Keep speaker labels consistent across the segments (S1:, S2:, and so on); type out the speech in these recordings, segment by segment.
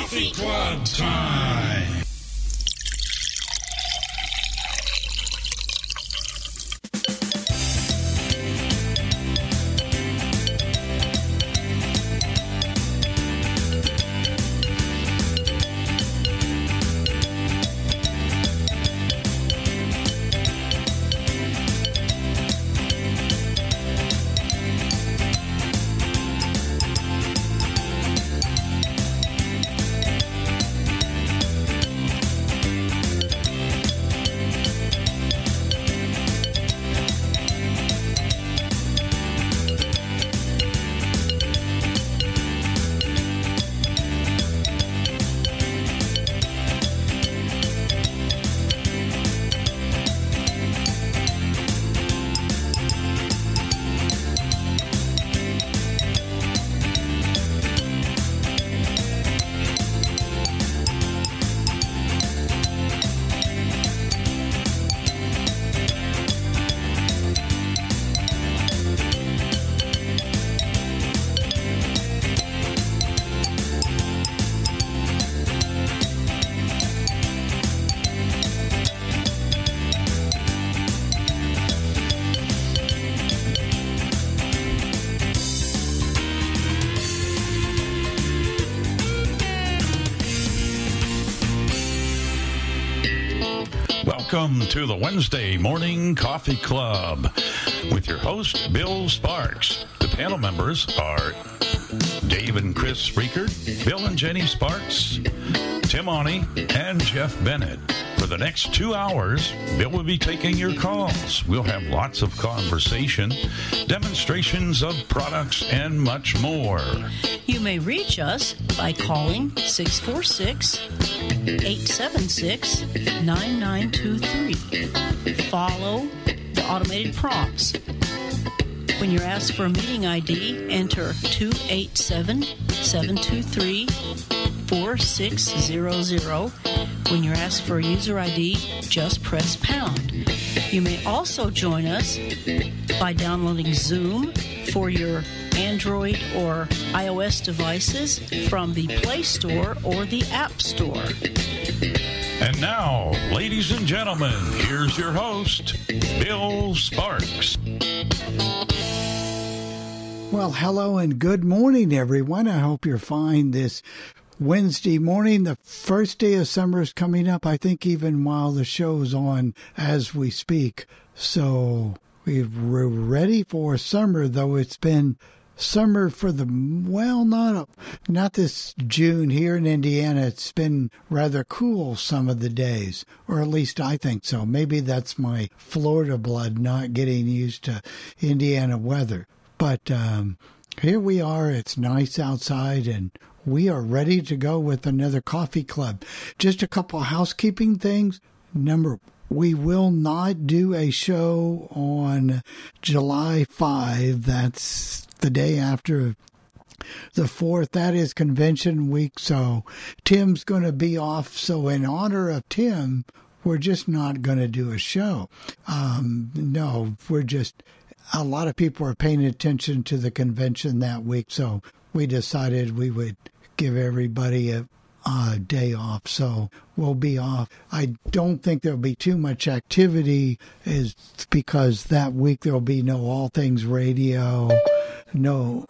S1: Coffee Club time. Welcome to the Wednesday Morning Coffee Club with your host, Bill Sparks. The panel members are Dave and Chris Riekert, Bill and Jenny Sparks, Tim Oni, and Jeff Bennett. For the next two hours, Bill will be taking your calls. We'll have lots of conversation, demonstrations of products, and much more.
S2: You may reach us by calling 646 876 9923. Follow the automated prompts. When you're asked for a meeting ID, enter 287 723 4600. When you're asked for a user ID, just press pound. You may also join us by downloading Zoom for your Android or iOS devices from the Play Store or the App Store.
S1: And now, ladies and gentlemen, here's your host, Bill Sparks.
S3: Well, hello and good morning, everyone. I hope you're fine this Wednesday morning. The first day of summer is coming up, I think, even while the show's on as we speak. So we're ready for summer, though it's been summer for the well not not this June here in Indiana. It's been rather cool some of the days or at least I think so. Maybe that's my Florida blood not getting used to Indiana weather. But um, here we are. It's nice outside and we are ready to go with another coffee club. Just a couple housekeeping things. Number we will not do a show on July 5. That's the day after the 4th. That is convention week. So Tim's going to be off. So, in honor of Tim, we're just not going to do a show. Um, no, we're just, a lot of people are paying attention to the convention that week. So, we decided we would give everybody a uh, day off, so we'll be off. I don't think there'll be too much activity, is because that week there'll be no All Things Radio, no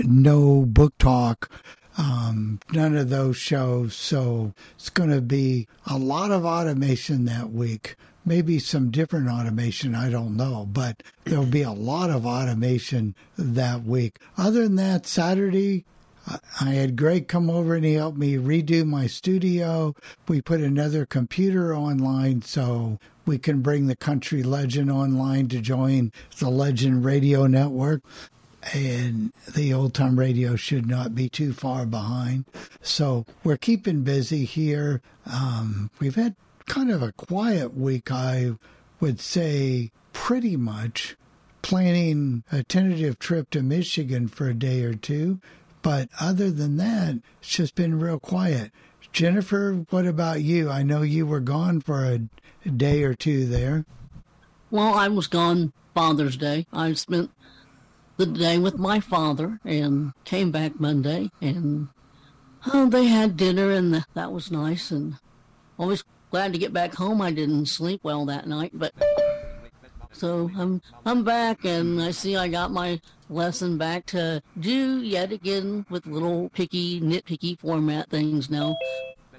S3: no book talk, um, none of those shows. So it's going to be a lot of automation that week. Maybe some different automation, I don't know, but there'll be a lot of automation that week. Other than that, Saturday, I had Greg come over and he helped me redo my studio. We put another computer online so we can bring the country legend online to join the Legend Radio Network. And the old time radio should not be too far behind. So we're keeping busy here. Um, we've had kind of a quiet week, I would say, pretty much planning a tentative trip to Michigan for a day or two. But other than that, it's just been real quiet. Jennifer, what about you? I know you were gone for a day or two there.
S4: Well, I was gone Father's Day. I spent the day with my father and came back Monday and oh, they had dinner and that was nice. And always glad to get back home. I didn't sleep well that night, but so I'm I'm back and I see I got my lesson back to do yet again with little picky nitpicky format things now.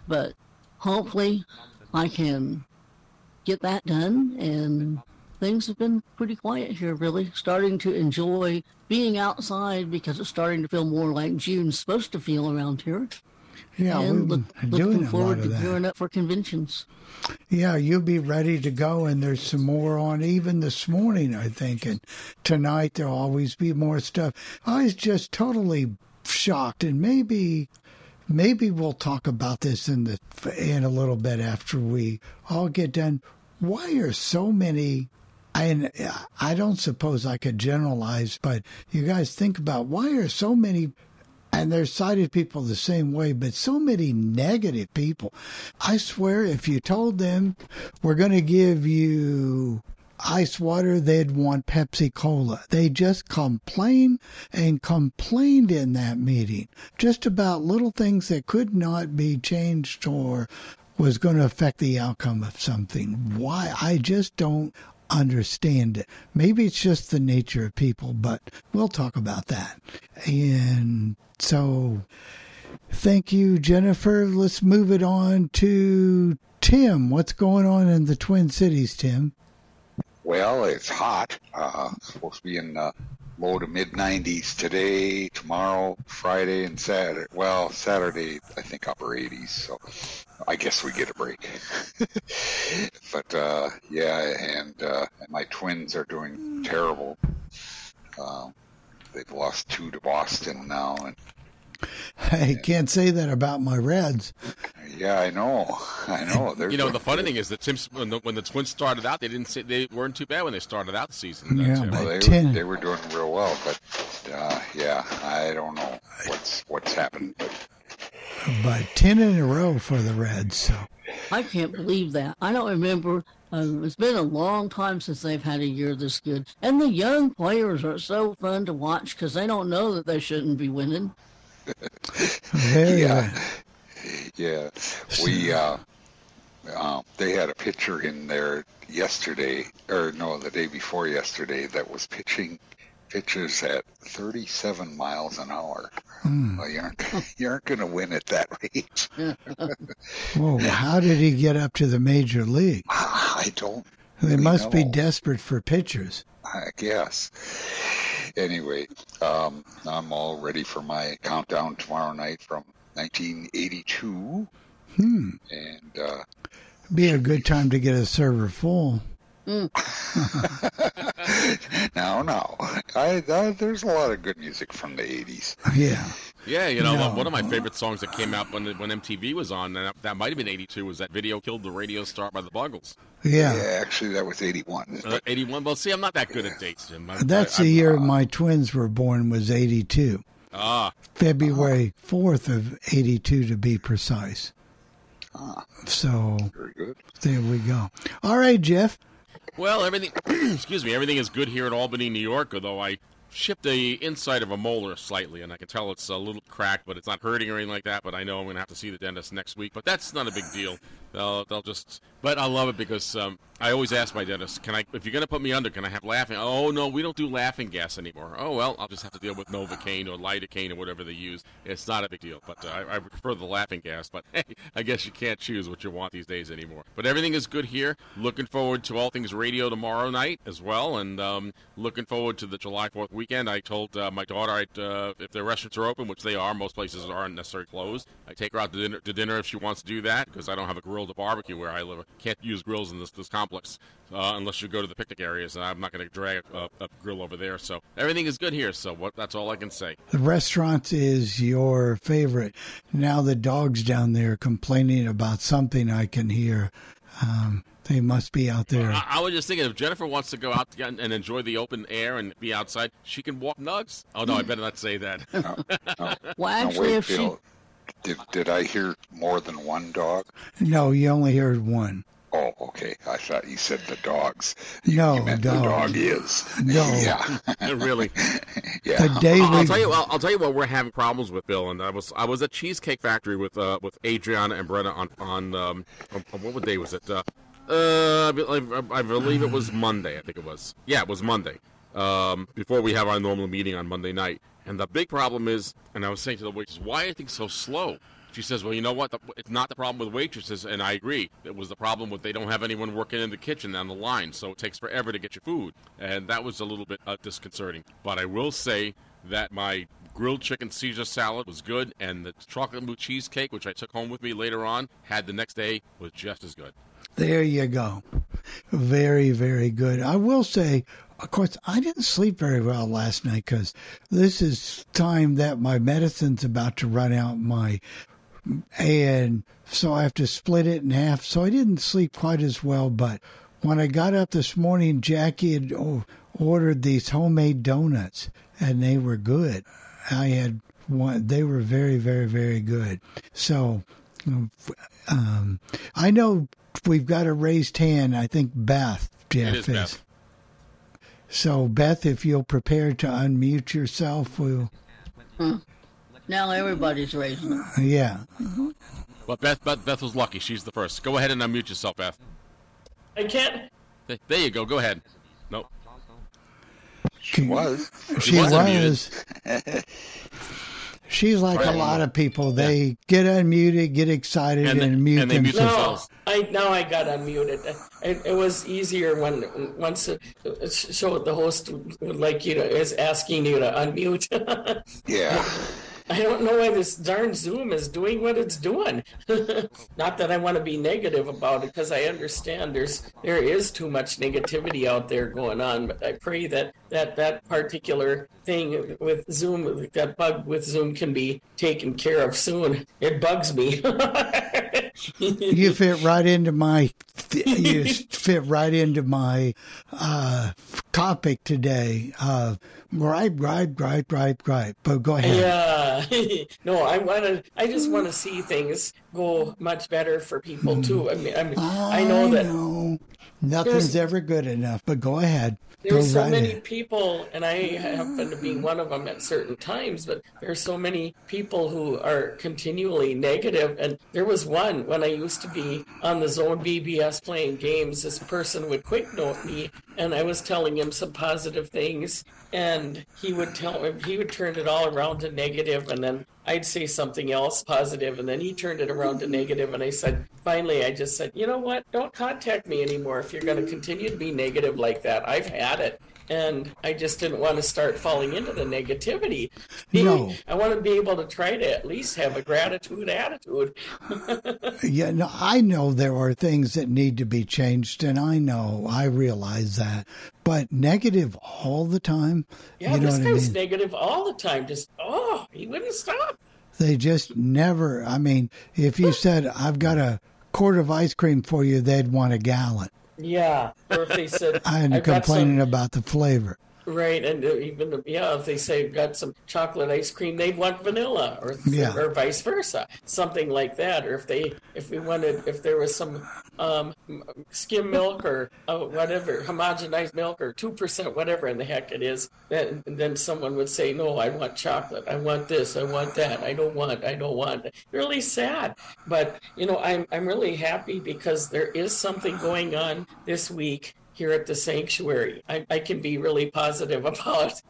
S4: But hopefully I can get that done and things have been pretty quiet here really starting to enjoy being outside because it's starting to feel more like June's supposed to feel around here.
S3: Yeah,
S4: and
S3: we've
S4: look,
S3: been
S4: looking
S3: doing a lot
S4: forward to
S3: that.
S4: gearing up for conventions.
S3: Yeah, you'll be ready to go, and there's some more on even this morning, I think. And tonight there'll always be more stuff. I was just totally shocked, and maybe, maybe we'll talk about this in the in a little bit after we all get done. Why are so many? And uh, I don't suppose I could generalize, but you guys think about why are so many and they're sighted people the same way, but so many negative people. I swear, if you told them we're going to give you ice water, they'd want Pepsi Cola. They just complain and complained in that meeting just about little things that could not be changed or was going to affect the outcome of something. Why? I just don't understand it. Maybe it's just the nature of people, but we'll talk about that. And so, thank you, Jennifer. Let's move it on to Tim. What's going on in the Twin Cities, Tim?
S5: Well, it's hot. Uh, supposed to be in the low to mid 90s today, tomorrow, Friday, and Saturday. Well, Saturday, I think upper 80s. So I guess we get a break. but uh, yeah, and, uh, and my twins are doing terrible. Uh, they've lost two to Boston now, and
S3: I can't say that about my Reds.
S5: yeah, I know, I know. They're
S6: You know, the funny thing is that Tim, when the, when the Twins started out, they didn't say they weren't too bad when they started out the season. uh,
S3: Yeah,
S6: Tim.
S3: but-
S5: Well, they,
S3: Ten.
S5: were, they were doing real well, but uh, yeah, I don't know what's what's happened. But
S3: But 10 in a row for the Reds. So,
S4: I can't believe that. I don't remember. Um, it's been a long time since they've had a year this good. And the young players are so fun to watch because they don't know that they shouldn't be winning.
S3: Very
S5: Yeah. yeah, we uh, uh, they had a pitcher in there yesterday, or no, the day before yesterday, that was pitching pitches at 37 miles an hour. Well, you aren't you aren't going to win at that rate.
S3: Whoa, how did he get up to the major league?
S5: I don't.
S3: They
S5: We
S3: must be desperate for pitchers.
S5: I guess. Anyway, um, I'm all ready for my countdown tomorrow night from 1982,
S3: Hmm.
S5: and uh,
S3: Be a good time to get a server full.
S5: now, now, I, I there's a lot of good music from the 80s.
S3: Yeah.
S6: Yeah, you know,
S3: No.
S6: one of my favorite songs that came out when when MTV was on, and that, that might have been '82, was that video "Killed the Radio Star" by the Buggles.
S3: Yeah.
S5: Yeah, actually, that was 81.
S6: Uh, '81. Well, see, I'm not that good at dates, Jim. I-
S3: That's
S6: I-
S3: the
S6: I-
S3: year my twins were born was 82.
S6: Ah,
S3: February 4th of 82 to be precise.
S5: Ah,
S3: So
S5: very good.
S3: there we go. All right, Jeff.
S6: well, everything. excuse me, everything is good here in Albany, New York. Although I chipped the inside of a molar slightly, and I can tell it's a little cracked, but it's not hurting or anything like that. But I know I'm going to have to see the dentist next week. But that's not a big deal. They'll, they'll just. But I love it because um, I always ask my dentist, "Can I? If you're going to put me under, can I have laughing?" Oh no, we don't do laughing gas anymore. Oh well, I'll just have to deal with Novocaine or lidocaine or whatever they use. It's not a big deal. But uh, I, I prefer the laughing gas. But hey, I guess you can't choose what you want these days anymore. But everything is good here. Looking forward to all things radio tomorrow night as well, and um, looking forward to the July 4th weekend. I told uh, my daughter I'd, uh, if the restaurants are open, which they are, most places aren't necessarily closed. I take her out to dinner, to dinner if she wants to do that because I don't have a grill to barbecue where I live. Can't use grills in this this complex uh, unless you go to the picnic areas, and I'm not going to drag a, a grill over there. So everything is good here. So what? That's all I can say.
S3: The restaurant is your favorite. Now the dogs down there complaining about something I can hear. Um, they must be out there.
S6: I, I was just thinking if Jennifer wants to go out and and enjoy the open air and be outside, she can walk nugs. Oh no, I better not say that.
S4: Well, actually,
S5: wait,
S4: if she
S5: Bill, did, did I hear more than one dog?
S3: No, you only heard one.
S5: Oh, okay. I thought you said the dogs.
S3: No,
S5: you meant
S3: dog.
S5: the dog is.
S3: No.
S5: Yeah.
S6: really.
S5: yeah.
S3: The day
S6: I'll
S3: we
S6: tell you. I'll, I'll tell you what we're having problems with, Bill. And I was I was at Cheesecake Factory with uh, with Adriana and Brenna on on um on, on what day was it? Uh, uh I, believe, I believe it was Monday. I think it was. Yeah, it was Monday. Um, before we have our normal meeting on Monday night. And the big problem is, and I was saying to the waitress, why are things so slow? She says, "Well, you know what? The, it's not the problem with waitresses, and I agree. It was the problem with they don't have anyone working in the kitchen on the line, so it takes forever to get your food, and that was a little bit uh, disconcerting. But I will say that my grilled chicken Caesar salad was good, and the chocolate mousse cheesecake, which I took home with me later on, had the next day, was just as good.
S3: There you go. Very, very good. I will say, of course, I didn't sleep very well last night because this is time that my medicine's about to run out. My and so I have to split it in half. So I didn't sleep quite as well. But when I got up this morning, Jackie had ordered these homemade donuts, and they were good. I had one; they were very, very, very good. So um, I know we've got a raised hand. I think Beth, Jeff
S6: It is Beth.
S3: So Beth, if you'll prepare to unmute yourself, we'll. Hmm.
S4: Now everybody's raising them.
S3: Yeah.
S6: But Beth, Beth, Beth was lucky. She's the first. Go ahead and unmute yourself, Beth.
S7: I can't.
S6: Th- There you go. Go ahead. Nope.
S5: She was.
S3: She
S6: was
S3: was.
S6: unmuted.
S3: She's like a lot of people. They get unmuted, get excited, and,
S6: And they-
S3: mute
S6: and they mute
S3: themselves.
S7: No. I now I got unmuted. It, it was easier when once it, it the host would like you to is asking you to unmute.
S5: Yeah.
S7: I don't know why this darn Zoom is doing what it's doing. Not that I want to be negative about it, because I understand there's there is too much negativity out there going on. But I pray that that that particular thing with Zoom, that bug with Zoom, can be taken care of soon. It bugs me.
S3: You fit right into my. You fit right into my uh, topic today. Uh, gripe, gripe, gripe, gripe, gripe. But go ahead.
S7: Yeah. no, I want to. I just want to see things go much better for people mm. too. I mean, I, mean, I know that
S3: know. Nothing's ever good enough. But go ahead. Go
S7: there's so
S3: right
S7: many people, and I happen to be one of them at certain times. But there's so many people who are continually negative. And there was one when I used to be on the Zone BBS playing games. This person would quick note me, and I was telling him some positive things, and he would tell him he would turn it all around to negative, and then I'd say something else positive, and then he turned it around to negative, and I said, finally, I just said, you know what? Don't contact me anymore if you're going to continue to be negative like that. I've had it. And I just didn't want to start falling into the negativity.
S3: No.
S7: I want to be able to try to at least have a gratitude attitude.
S3: Yeah, no, I know there are things that need to be changed, and I know, I realize that. But negative all the time,
S7: Yeah,
S3: you know
S7: this guy's
S3: I mean?
S7: negative all the time. Just, oh, he wouldn't stop.
S3: They just never. I mean, if you said, "I've got a quart of ice cream for you," they'd want a gallon.
S7: Yeah. Or if they said, I'm got some-
S3: complaining about the flavor.
S7: Right, and even yeah, if they say got some chocolate ice cream, they'd want vanilla, or
S3: Yeah.
S7: or vice versa, something like that. Or if they if we wanted if there was some um, skim milk or uh, whatever homogenized milk or two percent whatever in the heck it is, then then someone would say no, I want chocolate, I want this, I want that, I don't want, I don't want. Really sad, but you know I'm I'm really happy because there is something going on this week here at the sanctuary. I, I can be really positive about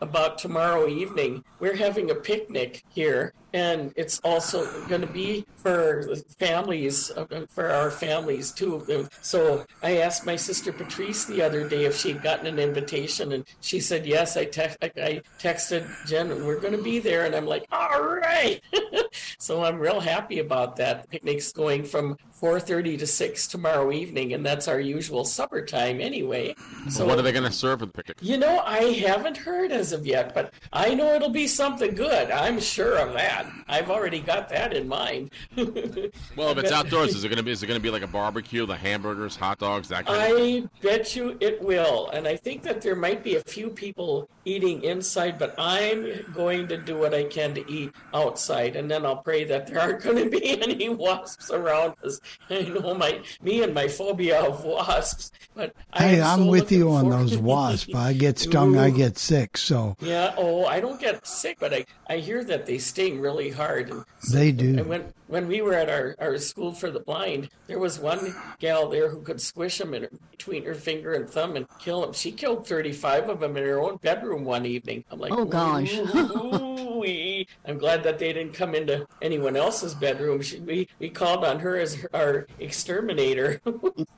S7: about tomorrow evening. We're having a picnic here, and it's also going to be for families, uh, for our families too. So I asked my sister Patrice the other day if she'd gotten an invitation, and she said yes. I, text, I, texted Jen, we're going to be there, and I'm like, all right. so I'm real happy about that. Picnic's going from 4:30 to 6 tomorrow evening, and that's our usual supper time anyway. So
S6: what are they going to serve for the picnic?
S7: you know, I haven't heard as of yet, but I know it'll be something good. I'm sure of that. I've already got that in mind.
S6: Well, if it's outdoors, is it going to be? Is it going to be like a barbecue, the hamburgers, hot dogs, that kind of?
S7: I bet you it will. And I think that there might be a few people eating inside, but I'm going to do what I can to eat outside. And then I'll pray that there aren't going to be any wasps around us. I know my me and my phobia of wasps, but I
S3: Hey, I'm
S7: so
S3: with you on those wasps. I get stung, I get sick. So
S7: Yeah. Oh, I don't get sick, but I, I hear that they sting really hard. And
S3: they do.
S7: and when when we were at our, our school for the blind, there was one gal there who could squish them in her, between her finger and thumb and kill them. She killed 35 of them in her own bedroom one evening. I'm like,
S4: Oh, gosh.
S7: "Ooh-wee." I'm glad that they didn't come into anyone else's bedroom. She, we, we called on her as her- our exterminator.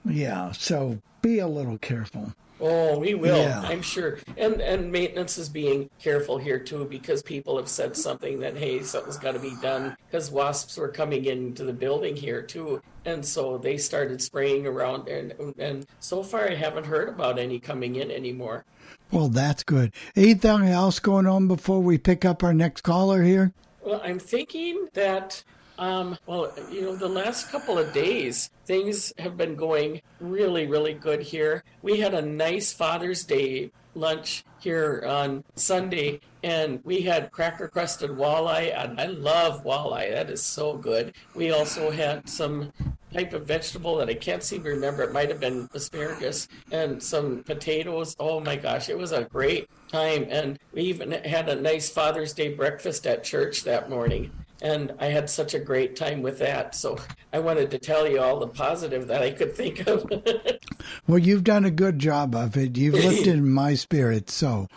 S3: Yeah. So be a little careful.
S7: Oh, we will.
S3: Yeah.
S7: I'm sure. And and maintenance is being careful here too because people have said something that hey, something's got to be done because wasps were coming into the building here too, and so they started spraying around and and so far I haven't heard about any coming in anymore.
S3: Well, that's good. Anything else going on before we pick up our next caller here?
S7: Well, I'm thinking that, um, well, you know, the last couple of days, things have been going really, really good here. We had a nice Father's Day lunch here on Sunday, and we had cracker crusted walleye, and I love walleye. That is so good. We also had some type of vegetable that I can't seem to remember. It might have been asparagus and some potatoes. Oh my gosh, it was a great time. And we even had a nice Father's Day breakfast at church that morning. And I had such a great time with that. So I wanted to tell you all the positive that I could think of.
S3: Well, you've done a good job of it. You've lifted my spirits, so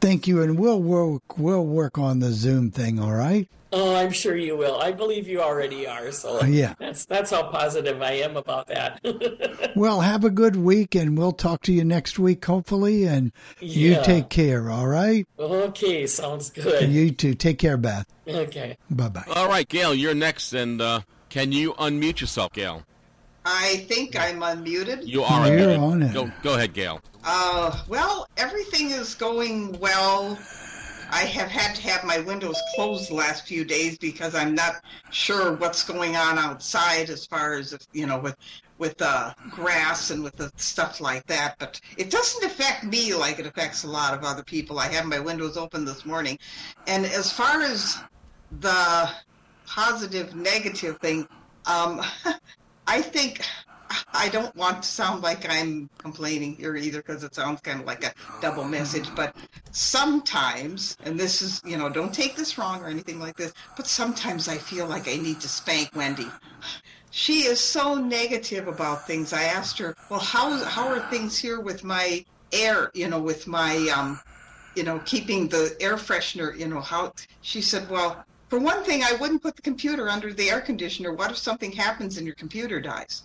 S3: thank you. And we'll work we'll work on the Zoom thing. All right?
S7: Oh, I'm sure you will. I believe you already are. So
S3: Yeah.
S7: that's that's how positive I am about that.
S3: Well, have a good week, and we'll talk to you next week, hopefully. And you take care. All right?
S7: okay, sounds
S3: And
S7: good.
S3: you too. Take care, Beth.
S7: Okay.
S3: Bye bye.
S6: All right, Gail, you're next, and uh, can you unmute yourself, Gail?
S8: I think I'm unmuted.
S6: You are
S3: You're
S6: unmuted.
S3: on it.
S6: Go, go ahead, Gail.
S8: Uh, well, everything is going well. I have had to have my windows closed the last few days because I'm not sure what's going on outside as far as you know with with the grass and with the stuff like that. But it doesn't affect me like it affects a lot of other people. I have my windows open this morning, and as far as the positive negative thing, um, I think I don't want to sound like I'm complaining here either because it sounds kind of like a double message, but sometimes, and this is, you know, don't take this wrong or anything like this, but sometimes I feel like I need to spank Wendy. She is so negative about things. I asked her, well, how, how are things here with my air, you know, with my, um, you know, keeping the air freshener, you know, how, she said, well, for one thing, I wouldn't put the computer under the air conditioner. What if something happens and your computer dies?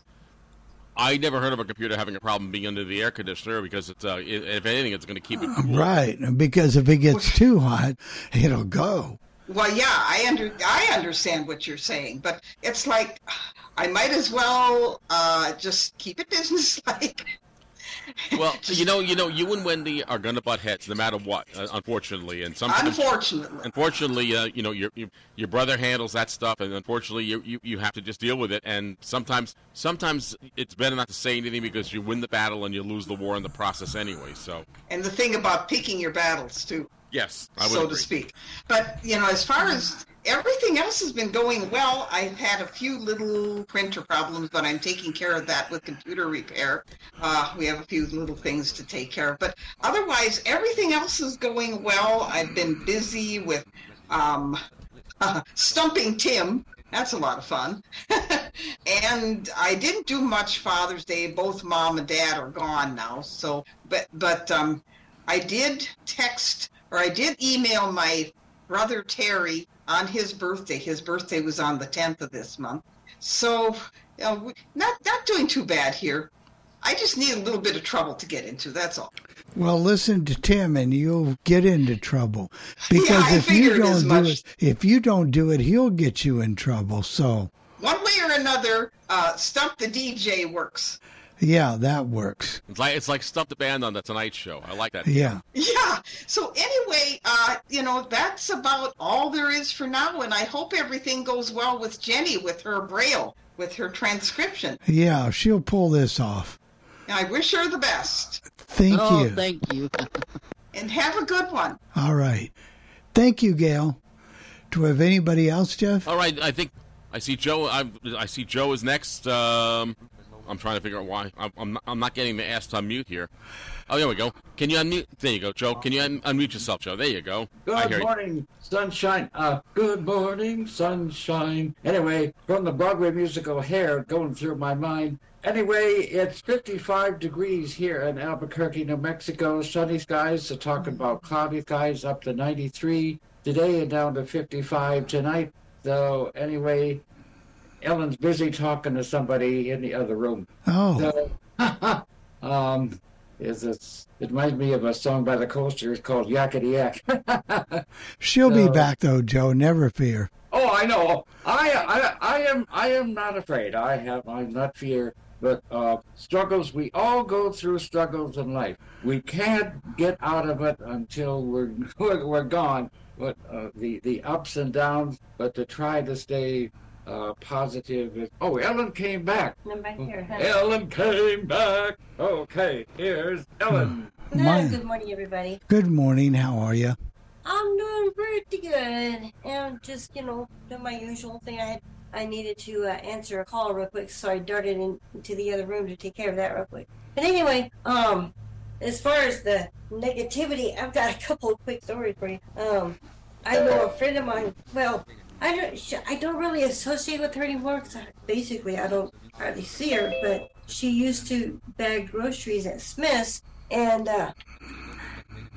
S6: I never heard of a computer having a problem being under the air conditioner because it's, uh, if anything, it's going to keep it cool.
S3: Right, because if it gets too hot, it'll go.
S8: Well, yeah, I under I understand what you're saying, but it's like I might as well uh, just keep it business-like.
S6: Well, you know, you know, you and Wendy are going to butt heads no matter what, uh, unfortunately, and sometimes.
S8: Unfortunately,
S6: Unfortunately, uh, you know your, your your brother handles that stuff, and unfortunately, you, you you have to just deal with it. And sometimes sometimes it's better not to say anything because you win the battle and you lose the war in the process anyway. So
S8: and the thing about picking your battles too,
S6: yes, I would
S8: so
S6: agree.
S8: to speak. But you know, as far as everything else has been going well, I've had a few little printer problems, but I'm taking care of that with computer repair. Uh, we have a few little things to take care of, but otherwise, everything else is going well. I've been busy with um, stumping Tim. That's a lot of fun. and I didn't do much Father's Day. Both mom and dad are gone now. So, but but um, I did text or I did email my brother Terry on his birthday. His birthday was on the 10th of this month. So, you know, not not doing too bad here. I just need a little bit of trouble to get into. That's all.
S3: Well, listen to Tim, and you'll get into trouble because
S8: Yeah,
S3: if you don't do
S8: much.
S3: it, if you don't do it, he'll get you in trouble. So,
S8: One way or another, uh, stump the DJ works.
S3: Yeah, that works.
S6: It's like it's like stuff the band on the Tonight Show. I like that.
S3: Yeah.
S8: Yeah. So anyway, uh, you know, that's about all there is for now, and I hope everything goes well with Jenny with her braille, with her transcription.
S3: Yeah, she'll pull this off.
S8: I wish her the best,
S3: Thank
S4: oh,
S3: you.
S4: thank you.
S8: and have a good one.
S3: All right. Thank you, Gail. Do we have anybody else, Jeff?
S6: All right, I think I see Joe. I, I see Joe is next. Um, I'm trying to figure out why. I'm, I'm, not, I'm not getting the ass to unmute here. Oh, there we go. Can you unmute? There you go, Joe. Can you un- unmute yourself, Joe? There you go.
S9: Good
S6: you.
S9: morning, sunshine. Uh, good morning, sunshine. Anyway, from the Broadway musical Hair going through my mind. Anyway, it's 55 degrees here in Albuquerque, New Mexico. Sunny skies. They're talking about cloudy skies up to 93 today and down to 55 tonight. So anyway, Ellen's busy talking to somebody in the other room.
S3: Oh,
S9: So, um, is it's, it reminds me of a song by the Coasters called Yakety Yak.
S3: she'll be back though, Joe. Never fear.
S9: Oh, I know. I, I, I am, I am not afraid. I have, I'm not fear. But uh, struggles, we all go through struggles in life. We can't get out of it until we're we're, we're gone. But uh, the the ups and downs. But to try to stay uh, positive. Oh, Ellen came back.
S10: I'm back here. Huh?
S9: Ellen came back. Okay, here's Ellen.
S3: My-
S10: good morning, everybody.
S3: Good morning. How are you?
S10: I'm doing pretty good. And just, you know, doing my usual thing. I had, I needed to uh, answer a call real quick, so I darted in, into the other room to take care of that real quick. But anyway, um, as far as the negativity, I've got a couple of quick stories for you. Um, I know a friend of mine. Well, I don't, I don't really associate with her anymore because basically I don't hardly see her. But she used to bag groceries at Smith's, and uh,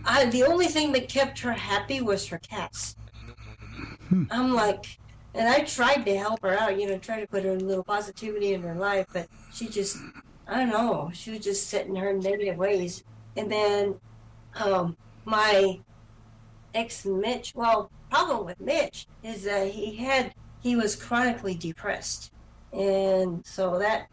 S10: I, the only thing that kept her happy was her cats. I'm like, and I tried to help her out, you know, try to put a little positivity in her life, but she just, I don't know, she was just set in her negative ways. And then, um, my ex Mitch, well, problem with Mitch is that he had, he was chronically depressed. And so that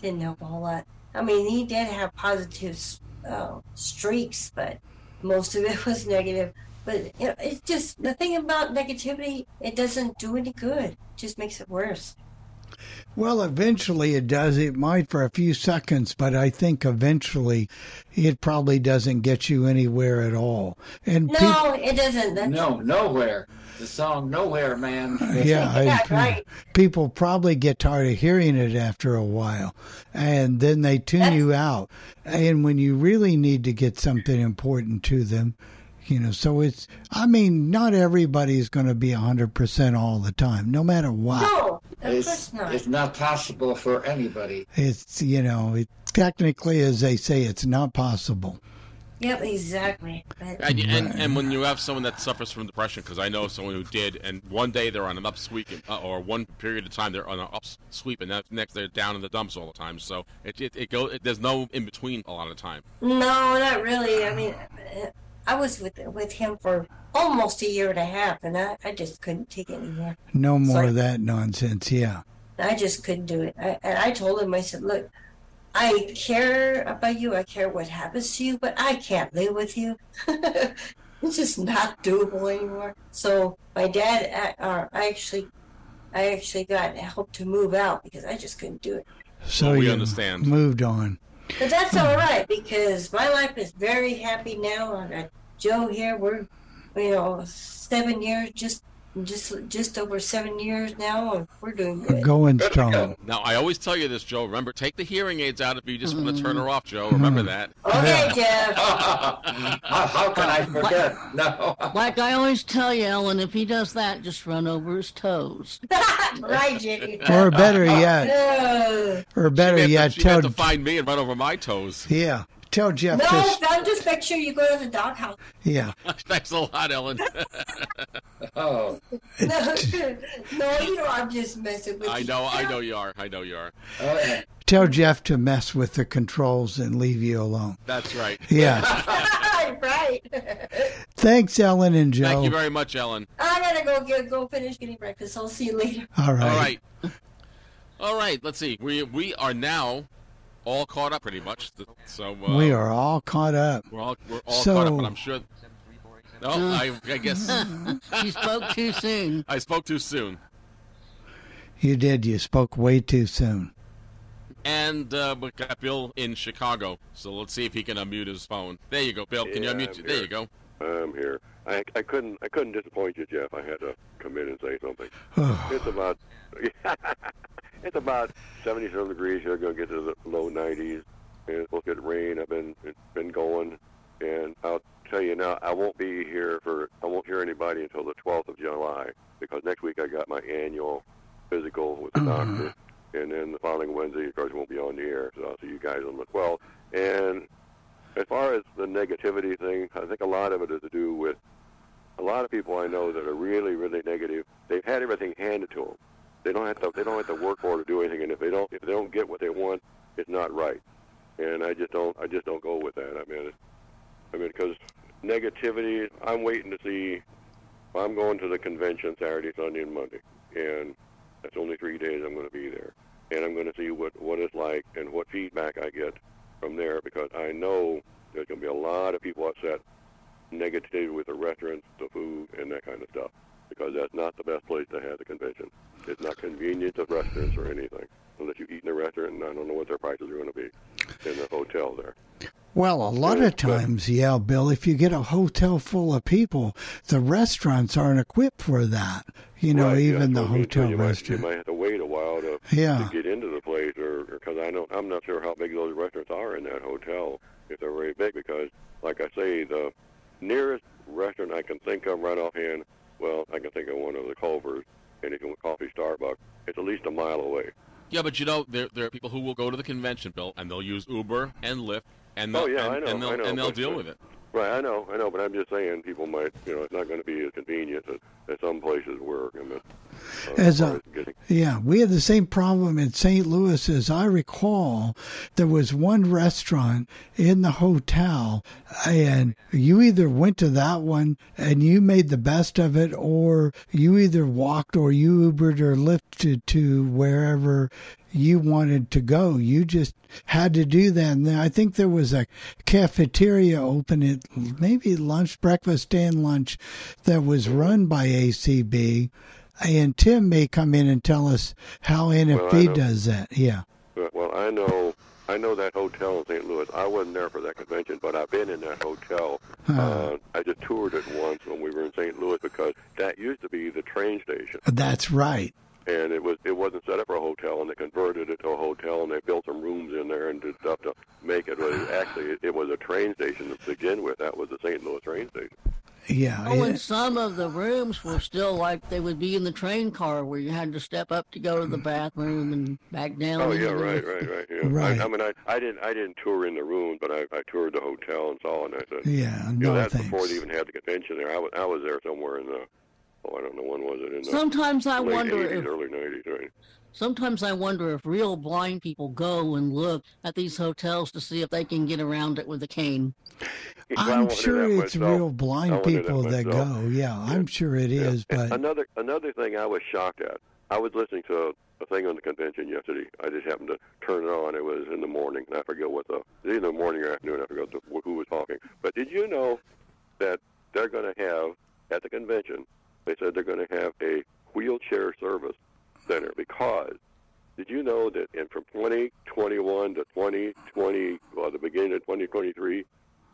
S10: didn't help a whole lot. I mean, he did have positive uh, streaks, but most of it was negative. But you know, it's just the thing about negativity; it doesn't do any good. It just makes it worse.
S3: Well, eventually it does. It might for a few seconds, but I think eventually it probably doesn't get you anywhere at all. And peop-
S10: No, it doesn't. That's,
S9: No, nowhere. The song "Nowhere Man."
S3: yeah, I-
S10: right.
S3: people probably get tired of hearing it after a while, and then they tune you out. And when you really need to get something important to them, you know, so it's. I mean, not everybody's going to be hundred percent all the time, no matter what.
S10: No, of course
S9: It's,
S10: not.
S9: it's not possible for anybody.
S3: It's you know, it, technically, as they say, it's not possible.
S10: Yep, exactly. But,
S6: And, and, and when you have someone that suffers from depression, because I know someone who did, and one day they're on an upsweep, uh, or one period of time they're on an upsweep, and that next they're down in the dumps all the time. So it it, it go it, there's no in between a lot of time.
S10: no, not really. I mean, I was with with him for almost a year and a half, and I, I just couldn't take it anymore.
S3: No more
S10: Sorry.
S3: of that nonsense. Yeah.
S10: I just couldn't do it. I, and I told him, I said, look, I care about you. I care what happens to you, but I can't live with you. it's just not doable anymore. So my dad, uh, uh, I actually, I actually got help to move out because I just couldn't do it.
S3: So
S6: Well, we
S3: you
S6: understand.
S3: moved on.
S10: But that's all right because my life is very happy now. I got Joe here. We're, you know, seven years, just, just, just over seven years now, and we're doing good.
S3: Going strong.
S6: Now I always tell you this, Joe. Remember, take the hearing aids out if you just want to turn mm-hmm. her off, Joe. Remember mm-hmm. that.
S10: Okay, Jeff.
S9: how, how can I forget? No.
S4: Like I always tell you, Ellen, if he does that, just run over his toes.
S10: right, Jenny.
S3: Or better yet,
S10: No,
S3: or better
S6: She had
S3: yet,
S6: to, she had
S3: tell
S6: to find me and run over my toes.
S3: yeah, tell Jeff
S10: no,
S3: just
S10: don't just make sure you go to the doghouse.
S3: yeah.
S6: Thanks a lot, Ellen.
S9: Oh,
S10: No, no, you know, I'm just messing with
S6: I
S10: you.
S6: know, I know you are. I know you are.
S9: okay.
S3: Tell Jeff to mess with the controls and leave you alone.
S6: That's right.
S3: Yeah.
S10: right.
S3: Thanks, Ellen and Joe.
S6: Thank you very much, Ellen.
S10: I gotta go get go finish getting breakfast. I'll see you later.
S3: All right.
S6: All right. All right. Let's see. We we are now all caught up pretty much. So uh,
S3: we are all caught up.
S6: We're all we're all
S3: So-
S6: caught up, but I'm sure. No, I, I guess
S4: She spoke too soon.
S6: I spoke too soon.
S3: You did. You spoke way too soon.
S6: And uh, we got Bill in Chicago, so let's see if he can unmute his phone. There you go, Bill. Can you unmute?
S11: I'm
S6: There you go.
S11: I'm here. I, I couldn't I couldn't disappoint you, Jeff. I had to come in and say something. Oh. it's about it's about 77 degrees here. Going to get to the low 90s, and it's supposed to get rain. I've been it's been going, and I'll tell you now, I won't be here for I won't hear anybody until the 12th of July because next week I got my annual physical with the oh, doctor, and then the following Wednesday, of course, won't be on the air. So I'll see you guys on the 12th. And as far as the negativity thing, I think a lot of it is to do with a lot of people I know that are really, really negative. They've had everything handed to them. They don't have to. They don't have to work for it or do anything. And if they don't, if they don't get what they want, it's not right. And I just don't. I just don't go with that. I mean, I mean, because negativity. I'm waiting to see. I'm going to the convention Saturday, Sunday, and Monday, and that's only three days. I'm going to be there, and I'm going to see what what it's like and what feedback I get from there because I know there's going to be a lot of people upset, negativity with the restaurants, the food, and that kind of stuff because that's not the best place to have the convention. It's not convenient to restaurants or anything unless you eat in a restaurant, and I don't know what their prices are going to be in the hotel there.
S3: Well, a lot of times, yeah, Bill, if you get a hotel full of people, the restaurants aren't equipped for that. You know,
S11: Right,
S3: even
S11: yeah,
S3: the
S11: you-
S3: hotel
S11: you might, you might have to wait a while to,
S3: Yeah.
S11: to get into the place, or because I know I'm not sure how big those restaurants are in that hotel if they're very big. Because, like I say, the nearest restaurant I can think of right offhand, well, I can think of one of the Culvers, and if you want coffee Starbucks, it's at least a mile away.
S6: Yeah, but you know, there there are people who will go to the convention, Bill, and they'll use Uber and Lyft, and oh, they'll,
S11: oh yeah,
S6: and,
S11: I know,
S6: and they'll,
S11: I know,
S6: and they'll
S11: but-
S6: deal with it.
S11: Right, I know, I know, but I'm just saying people might, you know, it's not going to be as convenient as, as some places work. I mean, uh,
S3: As
S11: far
S3: a-
S11: as
S3: Yeah, we had the same problem in St. Louis as I recall. There was one restaurant in the hotel, and you either went to that one and you made the best of it, or you either walked or you Ubered or lifted to wherever you wanted to go. You just had to do that. And then I think there was a cafeteria open at maybe lunch, breakfast, and lunch that was run by ACB. And Tim may come in and tell us how NFB
S11: know.
S3: does that. Yeah.
S11: Well, well, I know, I know that hotel in St. Louis. I wasn't there for that convention, but I've been in that hotel. Uh, I just toured it once when we were in St. Louis because that used to be the train station,
S3: That's right.
S11: And it was it wasn't set up for a hotel, and they converted it to a hotel, and they built some rooms in there and did stuff to make it. But it, actually, it, it was a train station to begin with. That was the St. Louis train station.
S3: Yeah.
S4: Oh, and some of the rooms were still like they would be in the train car where you had to step up to go to the bathroom and back down.
S11: Oh yeah, right, right, right. Yeah.
S3: Right.
S11: I, I mean, I, I didn't I didn't tour in the room, but I, I toured the hotel and saw it. And I said,
S3: Yeah,
S11: you know,
S3: no
S11: that's
S3: thanks.
S11: before they even had the convention there. I was I was there somewhere in the oh I don't know when was it in the
S4: Sometimes I
S11: late
S4: wonder
S11: 80s,
S4: if
S11: early 90s, right?
S4: sometimes I wonder if real blind people go and look at these hotels to see if they can get around it with a cane.
S11: I
S3: I'm sure it's
S11: myself.
S3: real blind
S11: wondered that
S3: people that go. Yeah, I'm sure it
S11: Yeah.
S3: is. But
S11: another another thing I was shocked at. I was listening to a thing on the convention yesterday. I just happened to turn it on. It was in the morning. I forget what the it was either morning or afternoon. I forget the, who was talking. But did you know that they're going to have at the convention? They said they're going to have a wheelchair service center because did you know that in from 2021 to 2020, well, the beginning of 2023,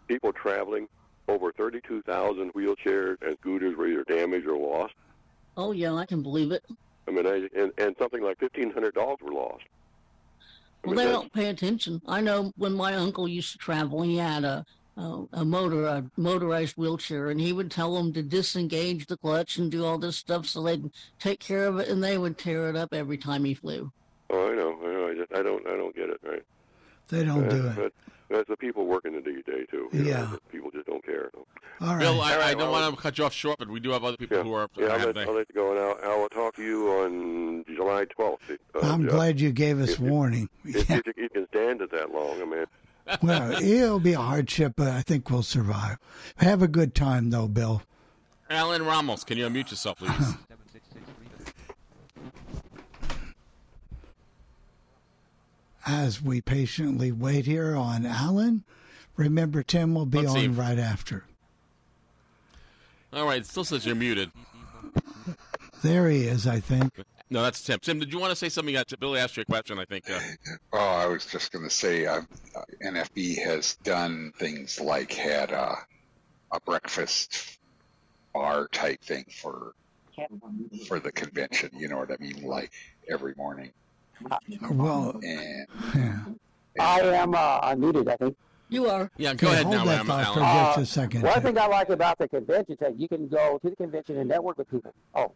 S11: people traveling over 32,000 wheelchairs and scooters were either damaged or lost.
S4: Oh yeah, I can believe it.
S11: I mean, I, and, and something like 1,500 dogs were lost. I
S4: Well,
S11: mean,
S4: they don't pay attention. I know when my uncle used to travel, he had a a, a motor a motorized wheelchair, and he would tell them to disengage the clutch and do all this stuff so they'd take care of it, and they would tear it up every time he flew.
S11: Oh, I know. I know. I just, I don't, I don't get it. Right.
S3: they don't do it.
S11: That's, that's the people working in these days too. you know,
S3: Yeah.
S11: people just don't care.
S3: All right.
S6: Bill, I, I don't
S11: well-
S6: want to cut you off short, but we do have other people
S11: Yeah,
S6: who are.
S11: yeah. I'll let. I'll let you go, and I'll, I'll talk to you on July 12th. Uh,
S3: I'm
S11: Jeff.
S3: glad you gave us
S11: If
S3: warning.
S11: If,
S3: Yeah.
S11: if you, you can stand it that long, I mean,
S3: Well, it'll be a hardship, but I think we'll survive. Have a good time, though, Bill.
S6: Alan Ramos, can you unmute yourself, please? Uh-huh.
S3: As we patiently wait here on Alan, remember Tim will be
S6: Let's
S3: on
S6: see.
S3: right after.
S6: All right, still says you're muted.
S3: There he is, I think.
S6: No, that's Tim. Tim, did you want to say something? Uh, Billy asked you a question, I think. Uh,
S5: Oh, I was just going to say, uh, uh, NFB has done things like had uh, a breakfast bar type thing for for the convention. You know what I mean? Like every morning.
S3: Well,
S5: And
S3: yeah.
S12: I am uh, unmuted, I think.
S4: You are.
S6: Yeah, go
S3: Okay,
S6: ahead
S3: hold
S6: now,
S3: that
S6: Am-
S3: thought for just a second.
S12: One thing I like about the convention is that you can go to the convention and network with people. Oh,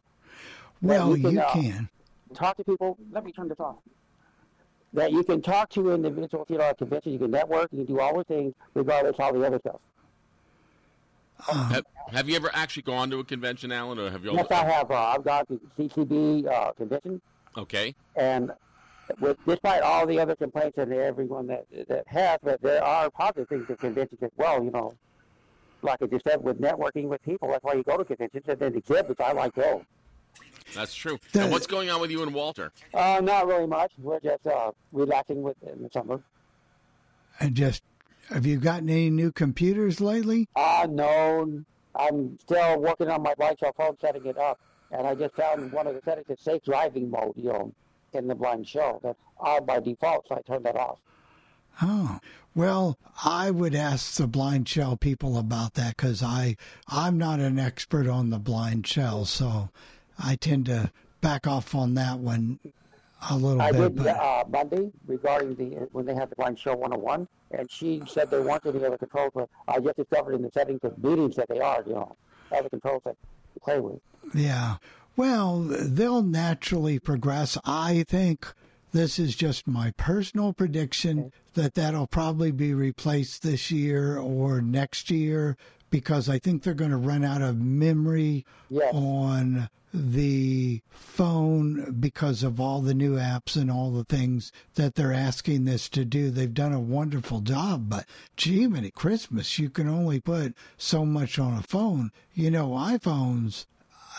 S3: Well,
S12: you can,
S3: you
S12: uh, talk to people. Let me turn this off. That you can talk to individuals, you know, at a convention. You can network. You can do all the things, regardless of all the other stuff.
S6: Have, have you ever actually gone to a convention, Alan, or have you?
S12: Yes, I have. Uh, I've gone to CCB uh, convention,
S6: Okay.
S12: and with despite all the other complaints and everyone that that has, but there are positive things at conventions as well. You know, like I just said, with networking with people. That's why you go to conventions and then exhibits. I like those.
S6: That's true.
S3: The-
S6: and what's going on with you and Walter?
S12: Uh, not really much. We're just uh, relaxing with in the summer.
S3: And just, have you gotten any new computers lately?
S12: Uh, no, I'm still working on my blind shell phone, setting it up, and I just found one of the settings is safe driving mode, you know, in the blind shell. That's on by default, so I turned that off.
S3: Oh, well, I would ask the blind shell people about that because I I'm not an expert on the blind shell, so I tend to back off on that one a little
S12: I
S3: bit.
S12: did
S3: But
S12: uh, Monday regarding the when they had the blind Show 101, and she said there weren't any other controls, but I just discovered in the settings of meetings that they are, you know, other controls that to play with.
S3: yeah, well, they'll naturally progress. I think this is just my personal prediction that that'll probably be replaced this year or next year because I think they're going to run out of memory
S12: Yes.
S3: on the phone because of all the new apps and all the things that they're asking this to do. They've done a wonderful job, but gee, many Christmas, you can only put so much on a phone. You know, iPhones,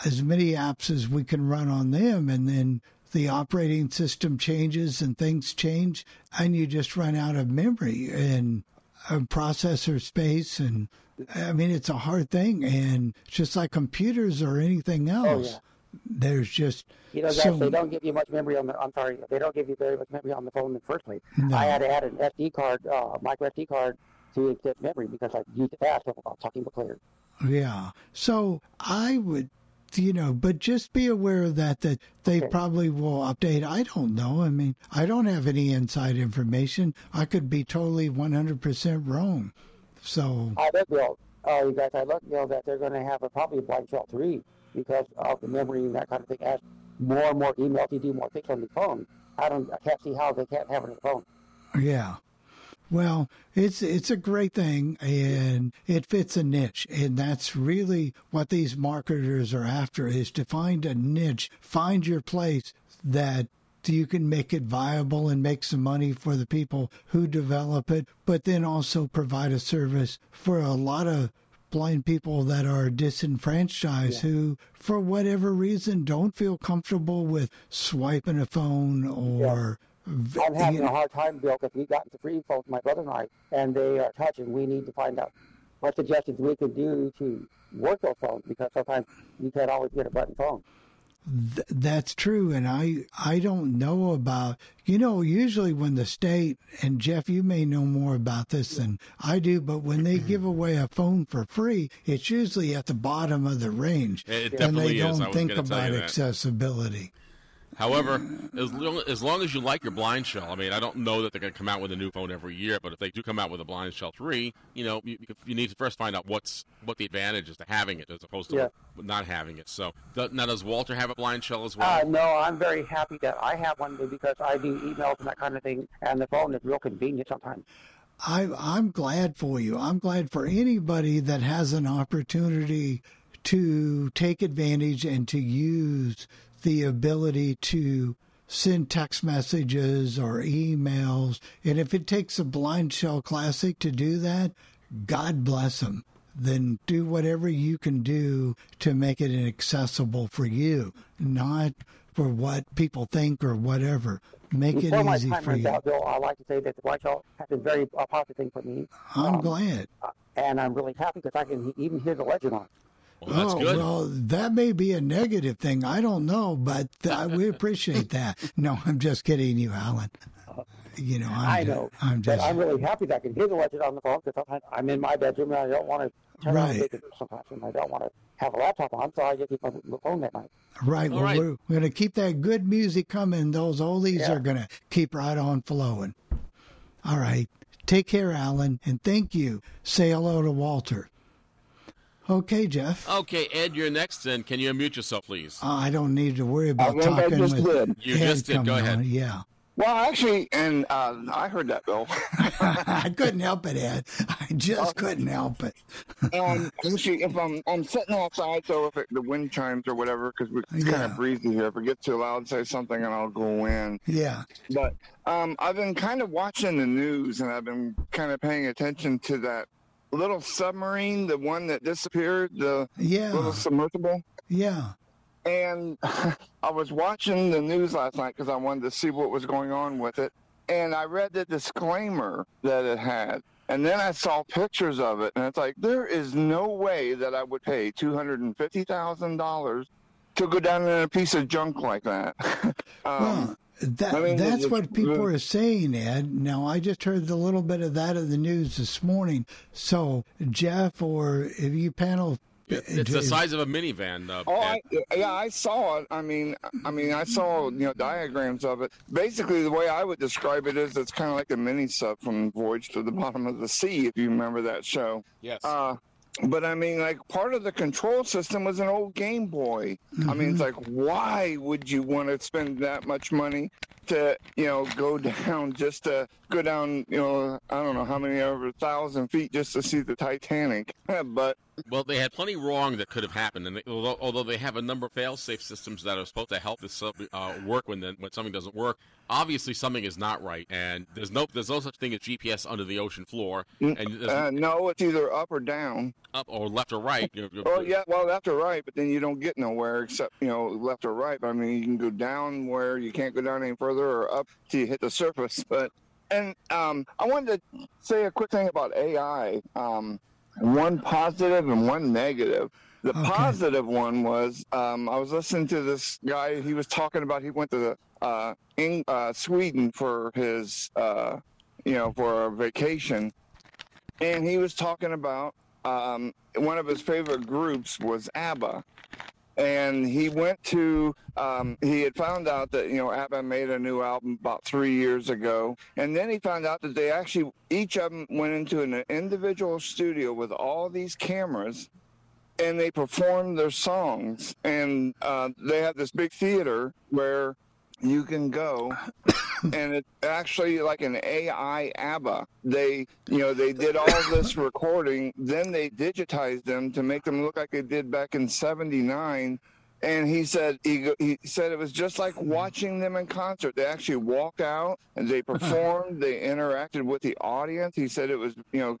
S3: as many apps as we can run on them, and then the operating system changes and things change, and you just run out of memory and uh, processor space and I mean, it's a hard thing, and just like computers or anything else,
S12: yeah.
S3: there's just
S12: You know,
S3: so
S12: they don't give you much memory on the. I'm sorry, they don't give you very much memory on the phone in the first place.
S3: No.
S12: I had to add an SD card, uh, micro SD card, to get memory because I used it fast. Was talking about clear.
S3: yeah. So I would, you know, but just be aware of that that they
S12: Okay.
S3: probably will update. I don't know. I mean, I don't have any inside information. I could be totally 100% wrong. So
S12: I look, Bill, uh, you guys, I look, you know, that they're going to have a, probably a blind shell 3 because of the memory and that kind of thing. As more and more emails, you do more things on the phone. I don't, I can't see how they can't have it on the phone.
S3: Yeah. Well, it's it's a great thing and it fits a niche and that's really what these marketers are after is to find a niche, find your place that you can make it viable and make some money for the people who develop it, but then also provide a service for a lot of blind people that are disenfranchised who for whatever reason don't feel comfortable with swiping a phone or v-
S12: I'm having a hard time, Bill, because we got into free phones, my brother and I, and they are touching. We need to find out what suggestions we can do to work those phones because sometimes you can't always get a button phone.
S3: Th- that's true and i i don't know about you know usually when the state and jeff you may know more about this than i do but when they give mm-hmm. away a phone for free it's usually at the bottom of the range
S6: It-
S3: and they don't
S6: I was
S3: think about accessibility
S6: However, as long, as long as you like your blind shell, I mean, I don't know that they're going to come out with a new phone every year, but if they do come out with a blind shell three, you know, you, you need to first find out what's what the advantage is to having it as opposed to
S12: Yeah.
S6: not having it. So, th- now does Walter have a blind shell as well?
S12: Uh, no, I'm very happy that I have one because I do emails and that kind of thing, and the phone is real convenient sometimes.
S3: I, I'm glad for you. I'm glad for anybody that has an opportunity to take advantage and to use the ability to send text messages or emails. And if it takes a Blind Shell Classic to do that, God bless them. Then do whatever you can do to make it accessible for you, not for what people think or whatever. Make it
S12: Before my
S3: easy
S12: time
S3: for
S12: runs
S3: you.
S12: out, Bill, I'd like to say that the White Shell has been very uh, positive thing for me,
S3: I'm
S12: Um,
S3: glad.
S12: and I'm really happy because I can even hear the legend on it.
S6: Well, that's
S3: oh,
S6: good.
S3: well, that may be a negative thing. I don't know, but uh, we appreciate that. No, I'm just kidding you, Alan. You know, I'm
S12: I
S3: ju-
S12: know,
S3: I'm
S12: but
S3: just.
S12: I'm really happy that I can hear the legend on the phone because sometimes I'm in my bedroom and I don't want to turn on
S3: Right.
S12: video sometimes, and I don't want to have a laptop on, so I just keep my my phone at night.
S3: Right.
S6: All
S3: Well,
S6: right.
S3: we're, we're going to keep that good music coming. Those oldies
S12: Yeah.
S3: are going to keep right on flowing. All right. Take care, Alan, and thank you. Say hello to Walter. Okay, Jeff.
S6: Okay, Ed, you're next, and can you unmute yourself, please?
S3: Uh, I don't need to worry about
S13: think I
S3: talking
S13: just
S3: with
S13: did.
S6: You
S3: Ed
S6: just did. Go
S3: coming
S6: ahead.
S3: on. Yeah.
S13: Well, actually, and uh, I heard that, Bill.
S3: I couldn't help it, Ed. I just couldn't help it.
S13: um, actually, if I'm I'm sitting outside, so if it, the wind chimes or whatever, because it's kind of breezy here. If it gets too loud, say something, and I'll go in.
S3: Yeah.
S13: But um, I've been kind of watching the news, and I've been kind of paying attention to that little submarine, the one that disappeared, the
S3: Yeah.
S13: little submersible.
S3: Yeah.
S13: And I was watching the news last night because I wanted to see what was going on with it. And I read the disclaimer that it had. And then I saw pictures of it. And it's like, there is no way that I would pay $250,000 to go down in a piece of junk like that. um,
S3: Well, that,
S13: I mean,
S3: that's
S13: the-
S3: what people
S13: the-
S3: are saying, Ed. Now, I just heard a little bit of that in the news this morning. So, Jeff, or if you panel,
S6: It's the size of a minivan. Uh,
S13: Oh, I, yeah, I saw it. I mean, I mean, I saw you know diagrams of it. Basically, the way I would describe it is, it's kind of like a mini sub from Voyage to the Bottom of the Sea, if you remember that show.
S6: yes.
S13: Uh, but I mean, like part of the control system was an old Game Boy. I mean, it's mm-hmm. like, why would you want to spend that much money to, you know, go down just to go down, you know, I don't know how many over a thousand feet just to see the Titanic? but
S6: Well, they had plenty wrong that could have happened, and they, although, although they have a number of fail-safe systems that are supposed to help this uh, work when the, when something doesn't work, obviously something is not right, and there's no there's no such thing as GPS under the ocean floor, and
S13: uh, no, it's either up or down.
S6: up or left or right.
S13: Oh yeah, well left or right, but then you don't get nowhere except you know left or right. I mean, you can go down where you can't go down any further, or up till you hit the surface. But and um, I wanted to say a quick thing about AI. Um, one positive and one negative. The
S3: Okay.
S13: positive one was um, I was listening to this guy. He was talking about he went to the uh, in uh, Sweden for his uh, you know for a vacation, and he was talking about um, one of his favorite groups was ABBA. And he went to, um, he had found out that, you know, ABBA made a new album about three years ago. And then he found out that they actually, each of them went into an individual studio with all these cameras and they performed their songs. And uh, they had this big theater where you can go and it's actually like an AI ABBA. They, you know, they did all this recording, then they digitized them to make them look like they did back in '79. And he said he, he said it was just like watching them in concert. They actually walked out and they performed. they interacted with the audience. He said it was, you know,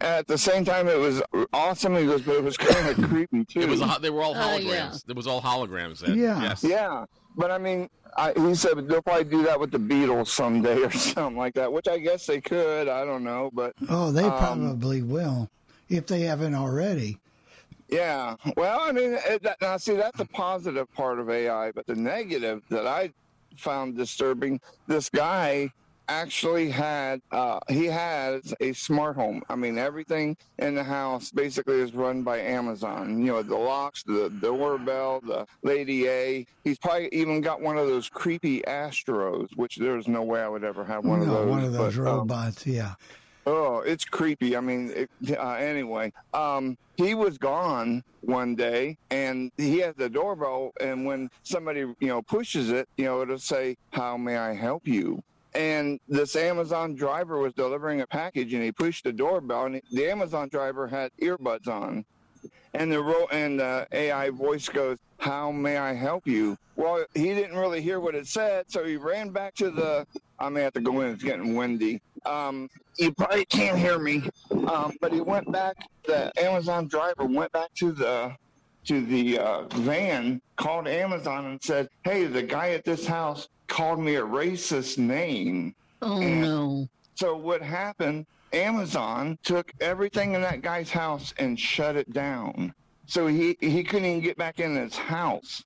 S13: at the same time it was awesome. He goes, but it was kind of creepy too.
S6: It was they were all
S4: Uh,
S6: holograms.
S4: yeah.
S6: It was all holograms. Ed.
S3: Yeah.
S6: Yes.
S13: Yeah, but I mean, I, he said they'll probably do that with the Beatles someday or something like that, which I guess they could. I don't know, but
S3: oh, they
S13: Um,
S3: probably will if they haven't already.
S13: yeah. Well, I mean, it, that, now see, that's a positive part of AI, but the negative that I found disturbing, this guy actually had uh, he has a smart home. I mean, everything in the house basically is run by Amazon. You know, the locks, the doorbell, the Lady A. He's probably even got one of those creepy Astros, which there's no way I would ever have one
S3: no,
S13: of those.
S3: one of those
S13: but, um,
S3: robots. yeah.
S13: Oh, it's creepy. I mean, it, uh, anyway, um, he was gone one day, and he has the doorbell, and when somebody you know pushes it, you know, it'll say, "How may I help you?" And this Amazon driver was delivering a package, and he pushed the doorbell, and the Amazon driver had earbuds on, and the ro- and the AI voice goes, "How may I help you?" Well, he didn't really hear what it said, so he ran back to the. I may have to go in. It's getting windy. Um, you probably can't hear me, um, but he went back. The Amazon driver went back to the to the uh, van, called Amazon, and said, "Hey, the guy at this house called me a racist name."
S4: Oh
S13: And-
S4: no.
S13: So what happened? Amazon took everything in that guy's house and shut it down. So he he couldn't even get back in his house.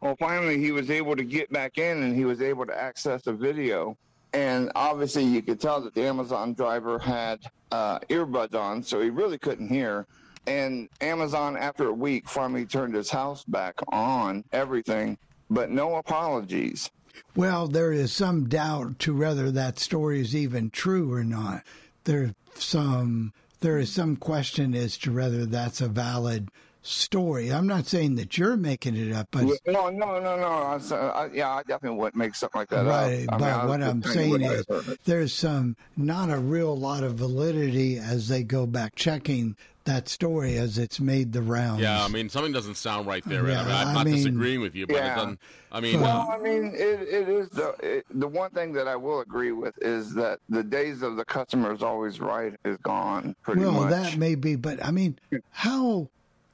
S13: Well, finally he was able to get back in and he was able to access the video. and obviously you could tell that the Amazon driver had uh, earbuds on, so he really couldn't hear. And Amazon, after a week, finally turned his house back on, everything, but no apologies.
S3: Well, there is some doubt to whether that story is even true or not. There's some there is some question as to whether that's a valid story. I'm not saying that you're making it up, but
S13: no, no, no, no. I, uh, I, yeah, I definitely wouldn't make something like that
S3: right.
S13: up. I
S3: but
S13: mean,
S3: what I'm saying
S13: you what I
S3: is there's some not a real lot of validity as they go back checking that story as it's made the rounds.
S6: Yeah, I mean, something doesn't sound right there.
S3: Yeah,
S6: I mean, I'm
S3: I
S6: not
S3: mean-
S6: disagreeing with you, but it doesn't. I mean,
S13: well, I mean, it, it is the it, the one thing that I will agree with is that the days of the customer is always right is gone pretty
S3: well,
S13: much.
S3: that may be, but I mean, how